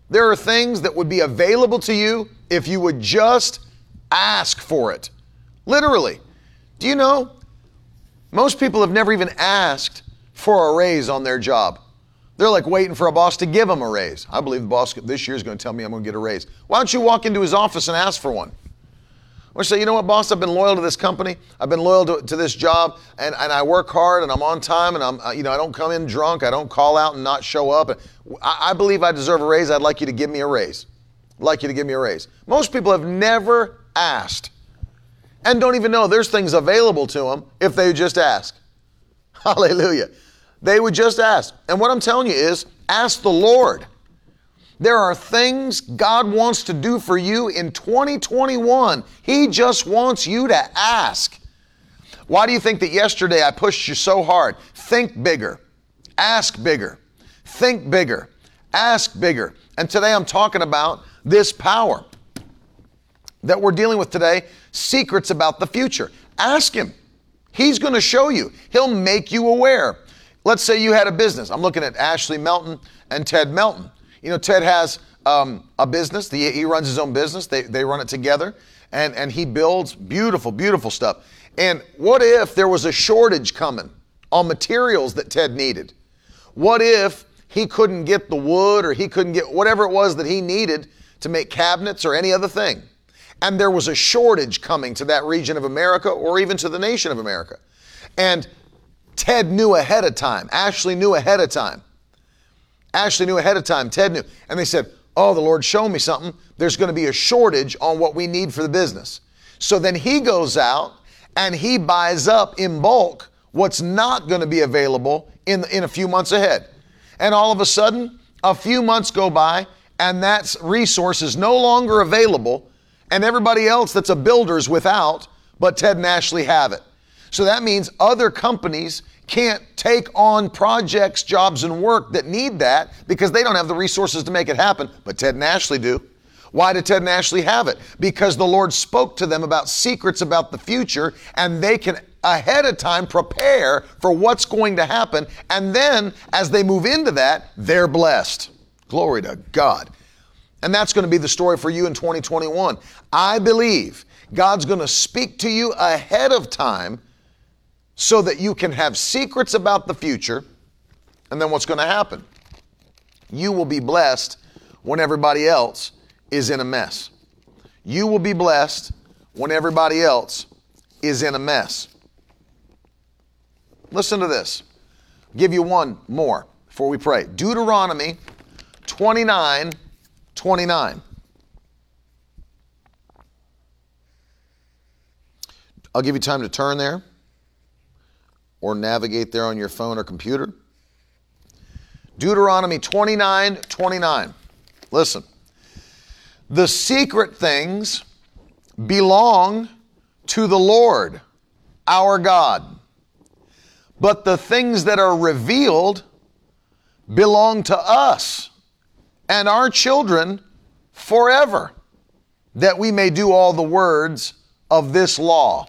There are things that would be available to you if you would just ask for it. Literally. Do you know? Most people have never even asked for a raise on their job. They're like waiting for a boss to give them a raise. I believe the boss this year is going to tell me I'm going to get a raise. Why don't you walk into his office and ask for one? Or say, you know what, boss, I've been loyal to this company. I've been loyal to, to this job, and, and I work hard, and I'm on time, and I'm, uh, you know, I don't come in drunk. I don't call out and not show up. I, I believe I deserve a raise. I'd like you to give me a raise. I'd like you to give me a raise. Most people have never asked and don't even know there's things available to them if they just ask. Hallelujah. They would just ask. And what I'm telling you is ask the Lord. There are things God wants to do for you in 2021. He just wants you to ask. Why do you think that yesterday I pushed you so hard? Think bigger, ask bigger, think bigger, ask bigger. And today I'm talking about this power that we're dealing with today secrets about the future. Ask Him. He's going to show you, He'll make you aware. Let's say you had a business. I'm looking at Ashley Melton and Ted Melton. You know, Ted has um, a business. The, he runs his own business. They, they run it together, and, and he builds beautiful, beautiful stuff. And what if there was a shortage coming on materials that Ted needed? What if he couldn't get the wood or he couldn't get whatever it was that he needed to make cabinets or any other thing? And there was a shortage coming to that region of America or even to the nation of America. And Ted knew ahead of time. Ashley knew ahead of time. Ashley knew ahead of time. Ted knew. And they said, Oh, the Lord showed me something. There's going to be a shortage on what we need for the business. So then he goes out and he buys up in bulk what's not going to be available in, in a few months ahead. And all of a sudden, a few months go by and that resource is no longer available and everybody else that's a builder's without, but Ted and Ashley have it. So that means other companies can't take on projects, jobs, and work that need that because they don't have the resources to make it happen, but Ted and Ashley do. Why did Ted and Ashley have it? Because the Lord spoke to them about secrets about the future and they can ahead of time prepare for what's going to happen. And then as they move into that, they're blessed. Glory to God. And that's going to be the story for you in 2021. I believe God's going to speak to you ahead of time so that you can have secrets about the future. And then what's going to happen? You will be blessed when everybody else is in a mess. You will be blessed when everybody else is in a mess. Listen to this. I'll give you one more before we pray. Deuteronomy 29 29. I'll give you time to turn there or navigate there on your phone or computer. Deuteronomy 29 29. Listen. The secret things belong to the Lord our God, but the things that are revealed belong to us and our children forever, that we may do all the words of this law.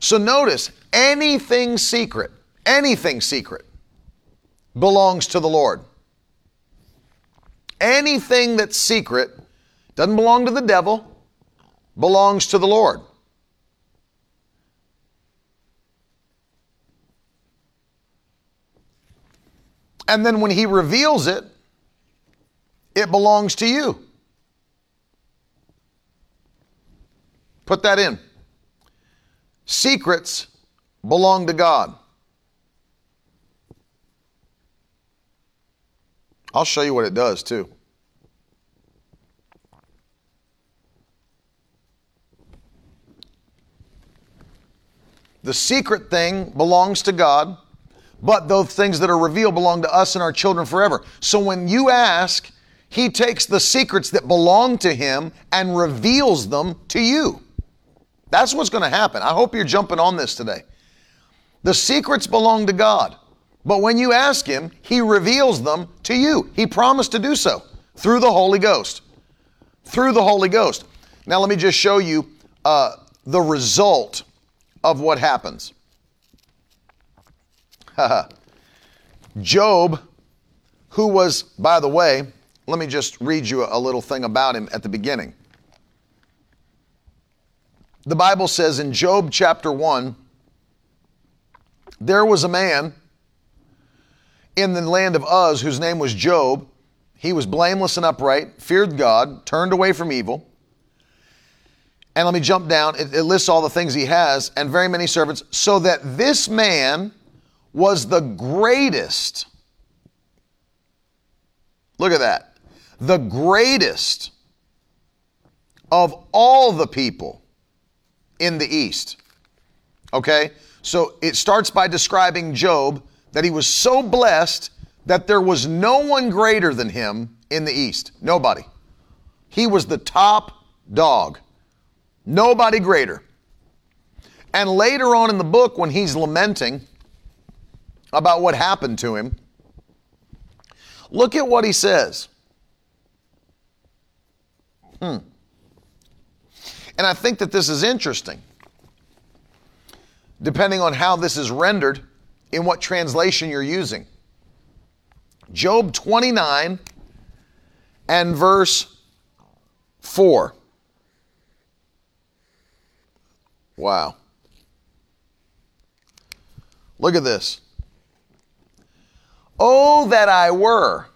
So notice, anything secret, anything secret belongs to the Lord. Anything that's secret doesn't belong to the devil, belongs to the Lord. And then when he reveals it, it belongs to you. Put that in. Secrets belong to God. I'll show you what it does too. The secret thing belongs to God, but those things that are revealed belong to us and our children forever. So when you ask, he takes the secrets that belong to Him and reveals them to you. That's what's going to happen. I hope you're jumping on this today. The secrets belong to God, but when you ask Him, He reveals them to you. He promised to do so through the Holy Ghost. Through the Holy Ghost. Now, let me just show you uh, the result of what happens. Job, who was, by the way, let me just read you a little thing about him at the beginning. The Bible says in Job chapter 1 there was a man in the land of Uz whose name was Job. He was blameless and upright, feared God, turned away from evil. And let me jump down. It, it, lists all the things he has and very many servants, so that this man was the greatest. Look at that the greatest of all the people in the east. Okay? So it starts by describing Job that he was so blessed that there was no one greater than him in the east. Nobody. He was the top dog. Nobody greater. And later on in the book, when he's lamenting about what happened to him, look at what he says. Hmm. And I think that this is interesting, depending on how this is rendered in what translation you're using. Job 29 and verse 4. Wow. Look at this. Oh, that I were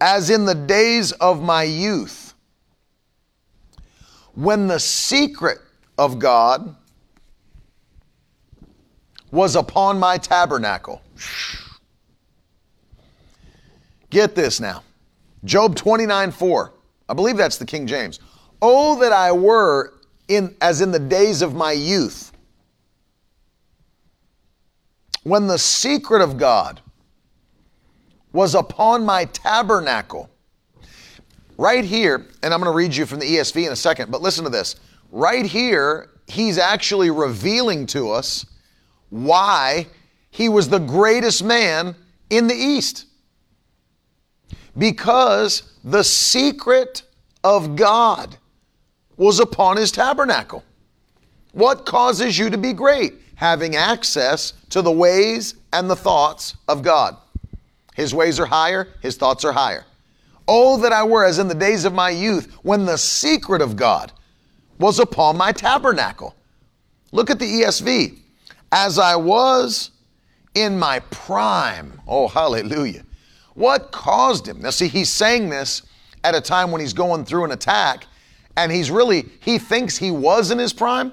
as in the days of my youth, when the secret of God was upon my tabernacle. Get this now. Job 29 4. I believe that's the King James. Oh, that I were in as in the days of my youth, when the secret of God was upon my tabernacle. Right here, and I'm going to read you from the ESV in a second, but listen to this. Right here, he's actually revealing to us why he was the greatest man in the East. Because the secret of God was upon his tabernacle. What causes you to be great? Having access to the ways and the thoughts of God. His ways are higher, his thoughts are higher. Oh, that I were as in the days of my youth, when the secret of God was upon my tabernacle. Look at the ESV. As I was in my prime. Oh, hallelujah. What caused him? Now, see, he's saying this at a time when he's going through an attack, and he's really, he thinks he was in his prime,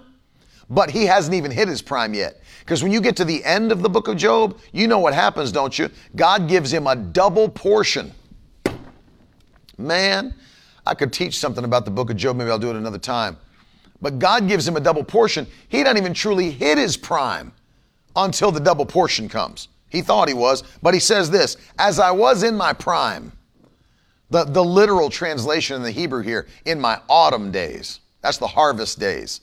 but he hasn't even hit his prime yet. Because when you get to the end of the book of Job, you know what happens, don't you? God gives him a double portion. Man, I could teach something about the book of Job. Maybe I'll do it another time. But God gives him a double portion. He doesn't even truly hit his prime until the double portion comes. He thought he was, but he says this as I was in my prime. The, the literal translation in the Hebrew here, in my autumn days. That's the harvest days.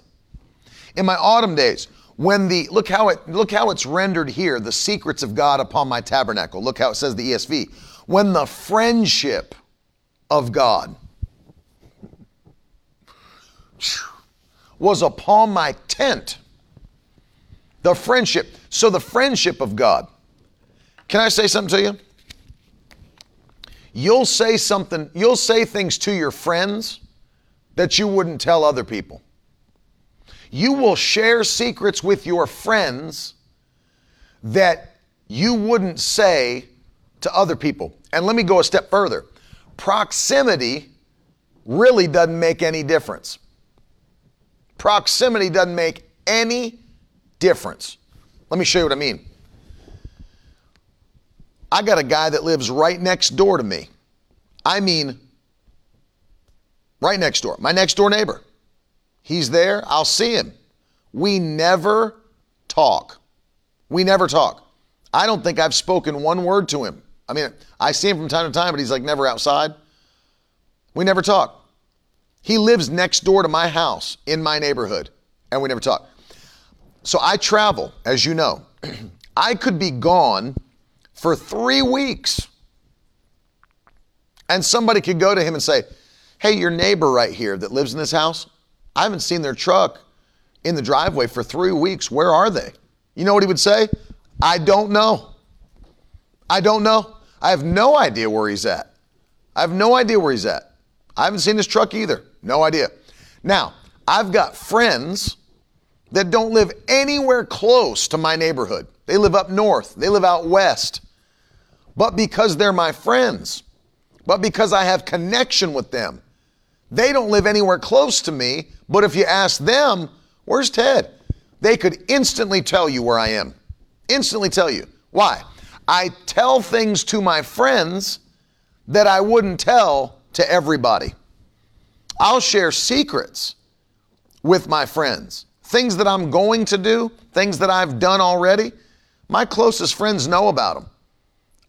In my autumn days, when the look how it look how it's rendered here the secrets of god upon my tabernacle look how it says the esv when the friendship of god was upon my tent. The friendship so the friendship of god. Can i say something to you? You'll say something you'll say things to your friends that you wouldn't tell other people. You will share secrets with your friends that you wouldn't say to other people. And let me go a step further. Proximity really doesn't make any difference. Proximity doesn't make any difference. Let me show you what I mean. I got a guy that lives right next door to me. I mean, right next door, my next door neighbor. He's there, I'll see him. We never talk. We never talk. I don't think I've spoken one word to him. I mean, I see him from time to time, but he's like never outside. We never talk. He lives next door to my house in my neighborhood, and we never talk. So I travel, as you know. I could be gone for three weeks. And somebody could go to him and say, Hey, your neighbor right here that lives in this house, I haven't seen their truck in the driveway for three weeks. Where are they? You know what he would say? I don't know. I don't know. I have no idea where he's at. I have no idea where he's at. I haven't seen his truck either. No idea. Now, I've got friends that don't live anywhere close to my neighborhood. They live up north, they live out west. But because they're my friends, but because I have connection with them, they don't live anywhere close to me. But if you ask them, where's Ted? They could instantly tell you where I am. Instantly tell you. Why? I tell things to my friends that I wouldn't tell to everybody. I'll share secrets with my friends. Things that I'm going to do, things that I've done already, my closest friends know about them.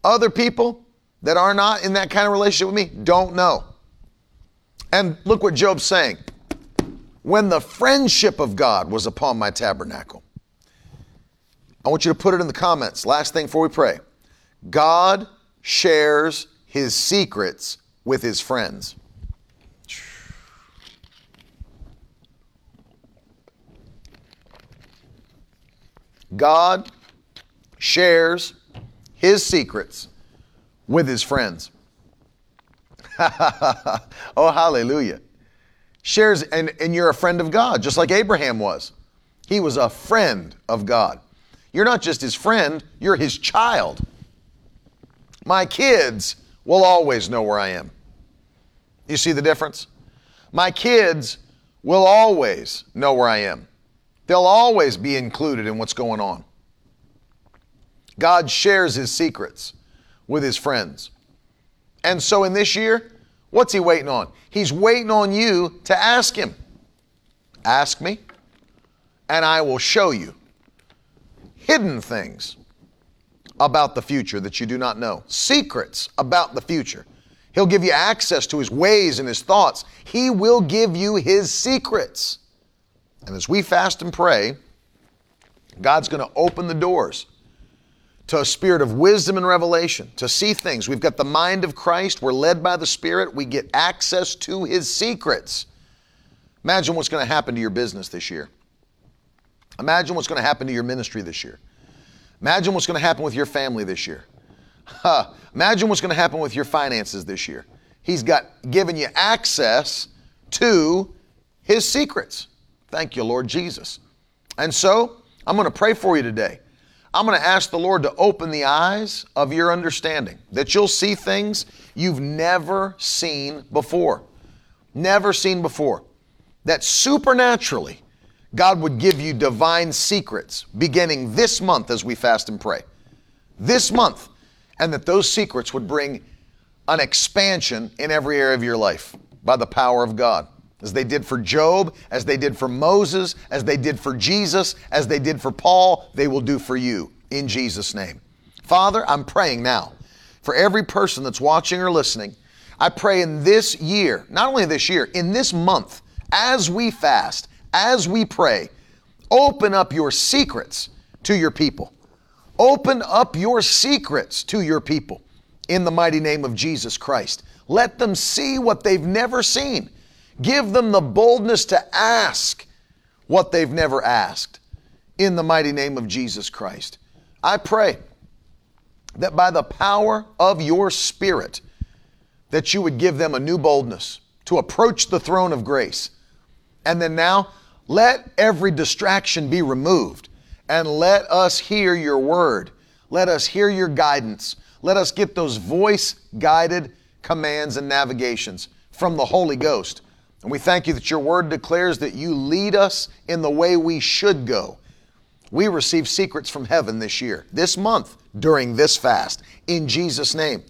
Other people that are not in that kind of relationship with me don't know. And look what Job's saying. When the friendship of God was upon my tabernacle, I want you to put it in the comments. Last thing before we pray God shares his secrets with his friends. God shares his secrets with his friends. oh, hallelujah. Shares, and, and you're a friend of God, just like Abraham was. He was a friend of God. You're not just his friend, you're his child. My kids will always know where I am. You see the difference? My kids will always know where I am. They'll always be included in what's going on. God shares his secrets with his friends. And so in this year, what's he waiting on? He's waiting on you to ask him. Ask me, and I will show you hidden things about the future that you do not know, secrets about the future. He'll give you access to his ways and his thoughts. He will give you his secrets. And as we fast and pray, God's going to open the doors to a spirit of wisdom and revelation, to see things. We've got the mind of Christ. We're led by the Spirit. We get access to His secrets. Imagine what's going to happen to your business this year. Imagine what's going to happen to your ministry this year. Imagine what's going to happen with your family this year. Huh. Imagine what's going to happen with your finances this year. He's got given you access to His secrets. Thank you, Lord Jesus. And so, I'm going to pray for you today. I'm going to ask the Lord to open the eyes of your understanding, that you'll see things you've never seen before. Never seen before. That supernaturally, God would give you divine secrets beginning this month as we fast and pray. This month. And that those secrets would bring an expansion in every area of your life by the power of God as they did for Job, as they did for Moses, as they did for Jesus, as they did for Paul, they will do for you in Jesus' name. Father, I'm praying now for every person that's watching or listening. I pray in this year, not only this year, in this month, as we fast, as we pray, open up your secrets to your people. Open up your secrets to your people in the mighty name of Jesus Christ. Let them see what they've never seen. Give them the boldness to ask what they've never asked in the mighty name of Jesus Christ. I pray that by the power of your spirit that you would give them a new boldness to approach the throne of grace. And then now let every distraction be removed and let us hear your word. Let us hear your guidance. Let us get those voice guided commands and navigations from the Holy Ghost and we thank you that your word declares that you lead us in the way we should go. We receive secrets from heaven this year, this month, during this fast, in Jesus' name.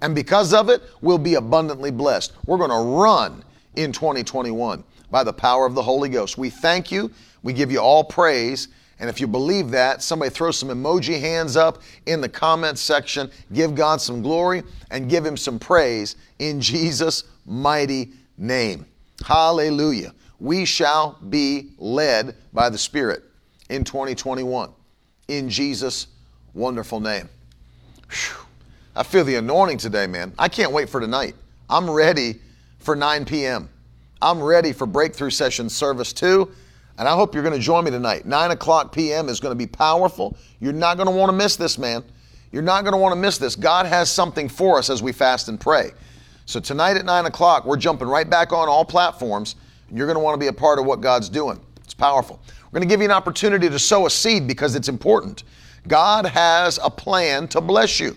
And because of it, we'll be abundantly blessed. We're going to run in 2021 by the power of the Holy Ghost. We thank you. We give you all praise. And if you believe that, somebody throw some emoji hands up in the comments section. Give God some glory and give Him some praise in Jesus' mighty name. Hallelujah. We shall be led by the Spirit in 2021 in Jesus' wonderful name. Whew. I feel the anointing today, man. I can't wait for tonight. I'm ready for 9 p.m. I'm ready for Breakthrough Session Service 2, and I hope you're going to join me tonight. 9 o'clock p.m. is going to be powerful. You're not going to want to miss this, man. You're not going to want to miss this. God has something for us as we fast and pray. So tonight at 9 o'clock, we're jumping right back on all platforms, and you're going to want to be a part of what God's doing. It's powerful. We're going to give you an opportunity to sow a seed because it's important. God has a plan to bless you,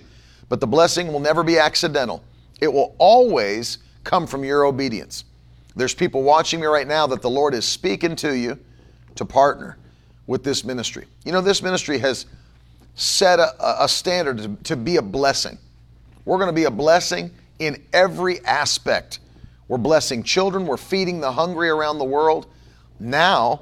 but the blessing will never be accidental. It will always come from your obedience. There's people watching me right now that the Lord is speaking to you to partner with this ministry. You know, this ministry has set a, a standard to, to be a blessing. We're going to be a blessing in every aspect. We're blessing children, we're feeding the hungry around the world. Now,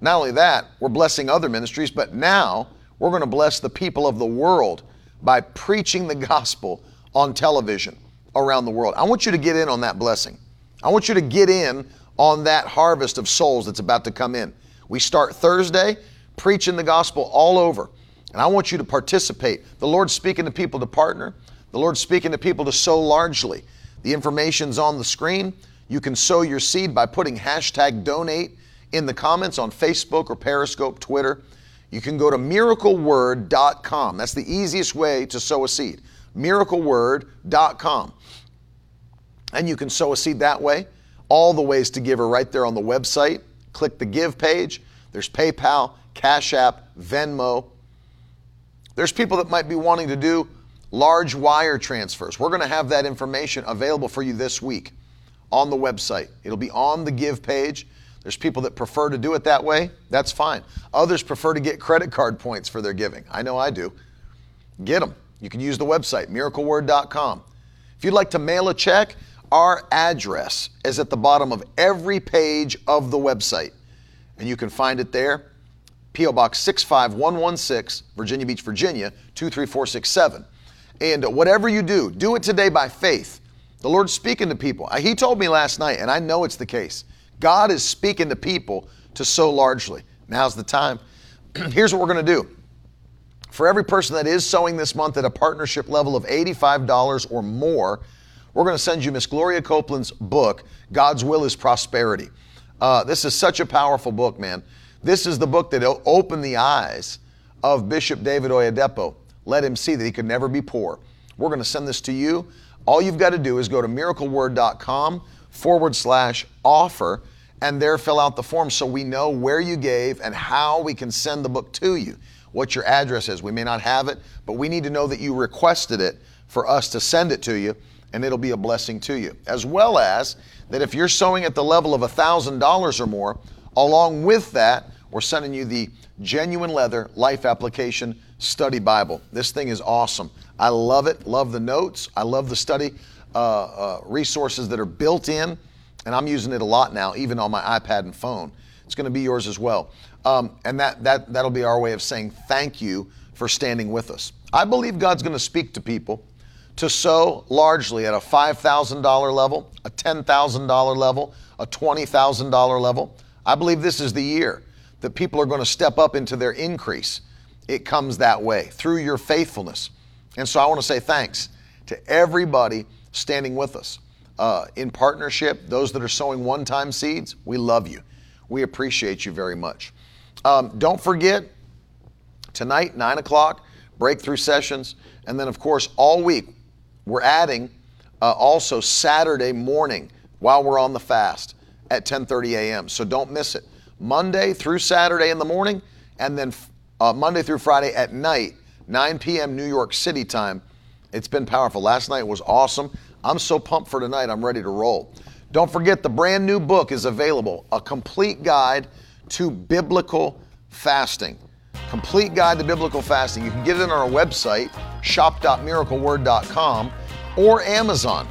not only that, we're blessing other ministries, but now we're going to bless the people of the world by preaching the gospel on television around the world. I want you to get in on that blessing. I want you to get in on that harvest of souls that's about to come in. We start Thursday preaching the gospel all over. And I want you to participate. The Lord's speaking to people to partner. The Lord's speaking to people to sow largely. The information's on the screen. You can sow your seed by putting hashtag donate in the comments on Facebook or Periscope, Twitter. You can go to miracleword.com. That's the easiest way to sow a seed. Miracleword.com. And you can sow a seed that way. All the ways to give are right there on the website. Click the give page. There's PayPal, Cash App, Venmo. There's people that might be wanting to do large wire transfers. We're going to have that information available for you this week on the website. It'll be on the give page. There's people that prefer to do it that way. That's fine. Others prefer to get credit card points for their giving. I know I do. Get them. You can use the website, miracleword.com. If you'd like to mail a check, our address is at the bottom of every page of the website. And you can find it there. P.O. Box 65116, Virginia Beach, Virginia 23467. And whatever you do, do it today by faith. The Lord's speaking to people. He told me last night, and I know it's the case. God is speaking to people to sow largely. Now's the time. Here's what we're going to do. For every person that is sowing this month at a partnership level of $85 or more, we're going to send you Miss Gloria Copeland's book, God's Will is Prosperity. Uh, this is such a powerful book, man. This is the book that opened the eyes of Bishop David Oyedepo. Let him see that he could never be poor. We're going to send this to you. All you've got to do is go to miracleword.com forward slash offer and there fill out the form so we know where you gave and how we can send the book to you, what your address is. We may not have it, but we need to know that you requested it for us to send it to you and it'll be a blessing to you. As well as that if you're sowing at the level of $1,000 or more, along with that, we're sending you the Genuine Leather Life Application Study Bible. This thing is awesome. I love it, love the notes, I love the study uh, uh, resources that are built in, and I'm using it a lot now, even on my iPad and phone. It's going to be yours as well. Um, and that, that, that'll be our way of saying thank you for standing with us. I believe God's going to speak to people to sow largely at a $5,000 level, a $10,000 level, a $20,000 level. I believe this is the year that people are going to step up into their increase. It comes that way through your faithfulness. And so I want to say thanks to everybody standing with us. Uh, in partnership, those that are sowing one time seeds, we love you. We appreciate you very much. Um, don't forget, tonight, 9 o'clock, breakthrough sessions. And then, of course, all week, we're adding uh, also Saturday morning while we're on the fast at 10:30 a.m. So don't miss it. Monday through Saturday in the morning, and then uh, Monday through Friday at night, 9 p.m. New York City time. It's been powerful. Last night was awesome. I'm so pumped for tonight. I'm ready to roll. Don't forget the brand new book is available A Complete Guide to Biblical Fasting. Complete Guide to Biblical Fasting. You can get it on our website, shop.miracleword.com, or Amazon.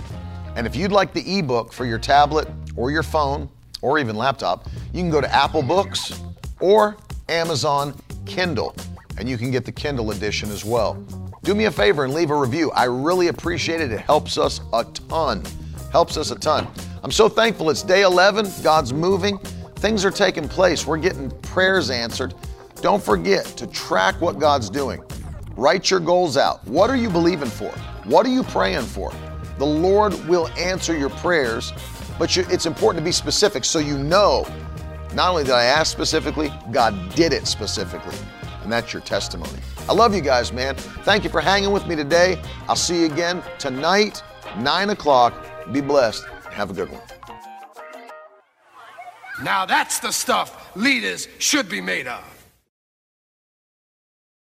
And if you'd like the ebook for your tablet or your phone or even laptop, you can go to Apple Books or Amazon Kindle, and you can get the Kindle edition as well. Do me a favor and leave a review. I really appreciate it. It helps us a ton. Helps us a ton. I'm so thankful it's day 11. God's moving. Things are taking place. We're getting prayers answered. Don't forget to track what God's doing. Write your goals out. What are you believing for? What are you praying for? The Lord will answer your prayers, but it's important to be specific so you know not only did I ask specifically, God did it specifically. And that's your testimony. I love you guys, man. Thank you for hanging with me today. I'll see you again tonight, 9 o'clock. Be blessed. Have a good one. Now that's the stuff leaders should be made of.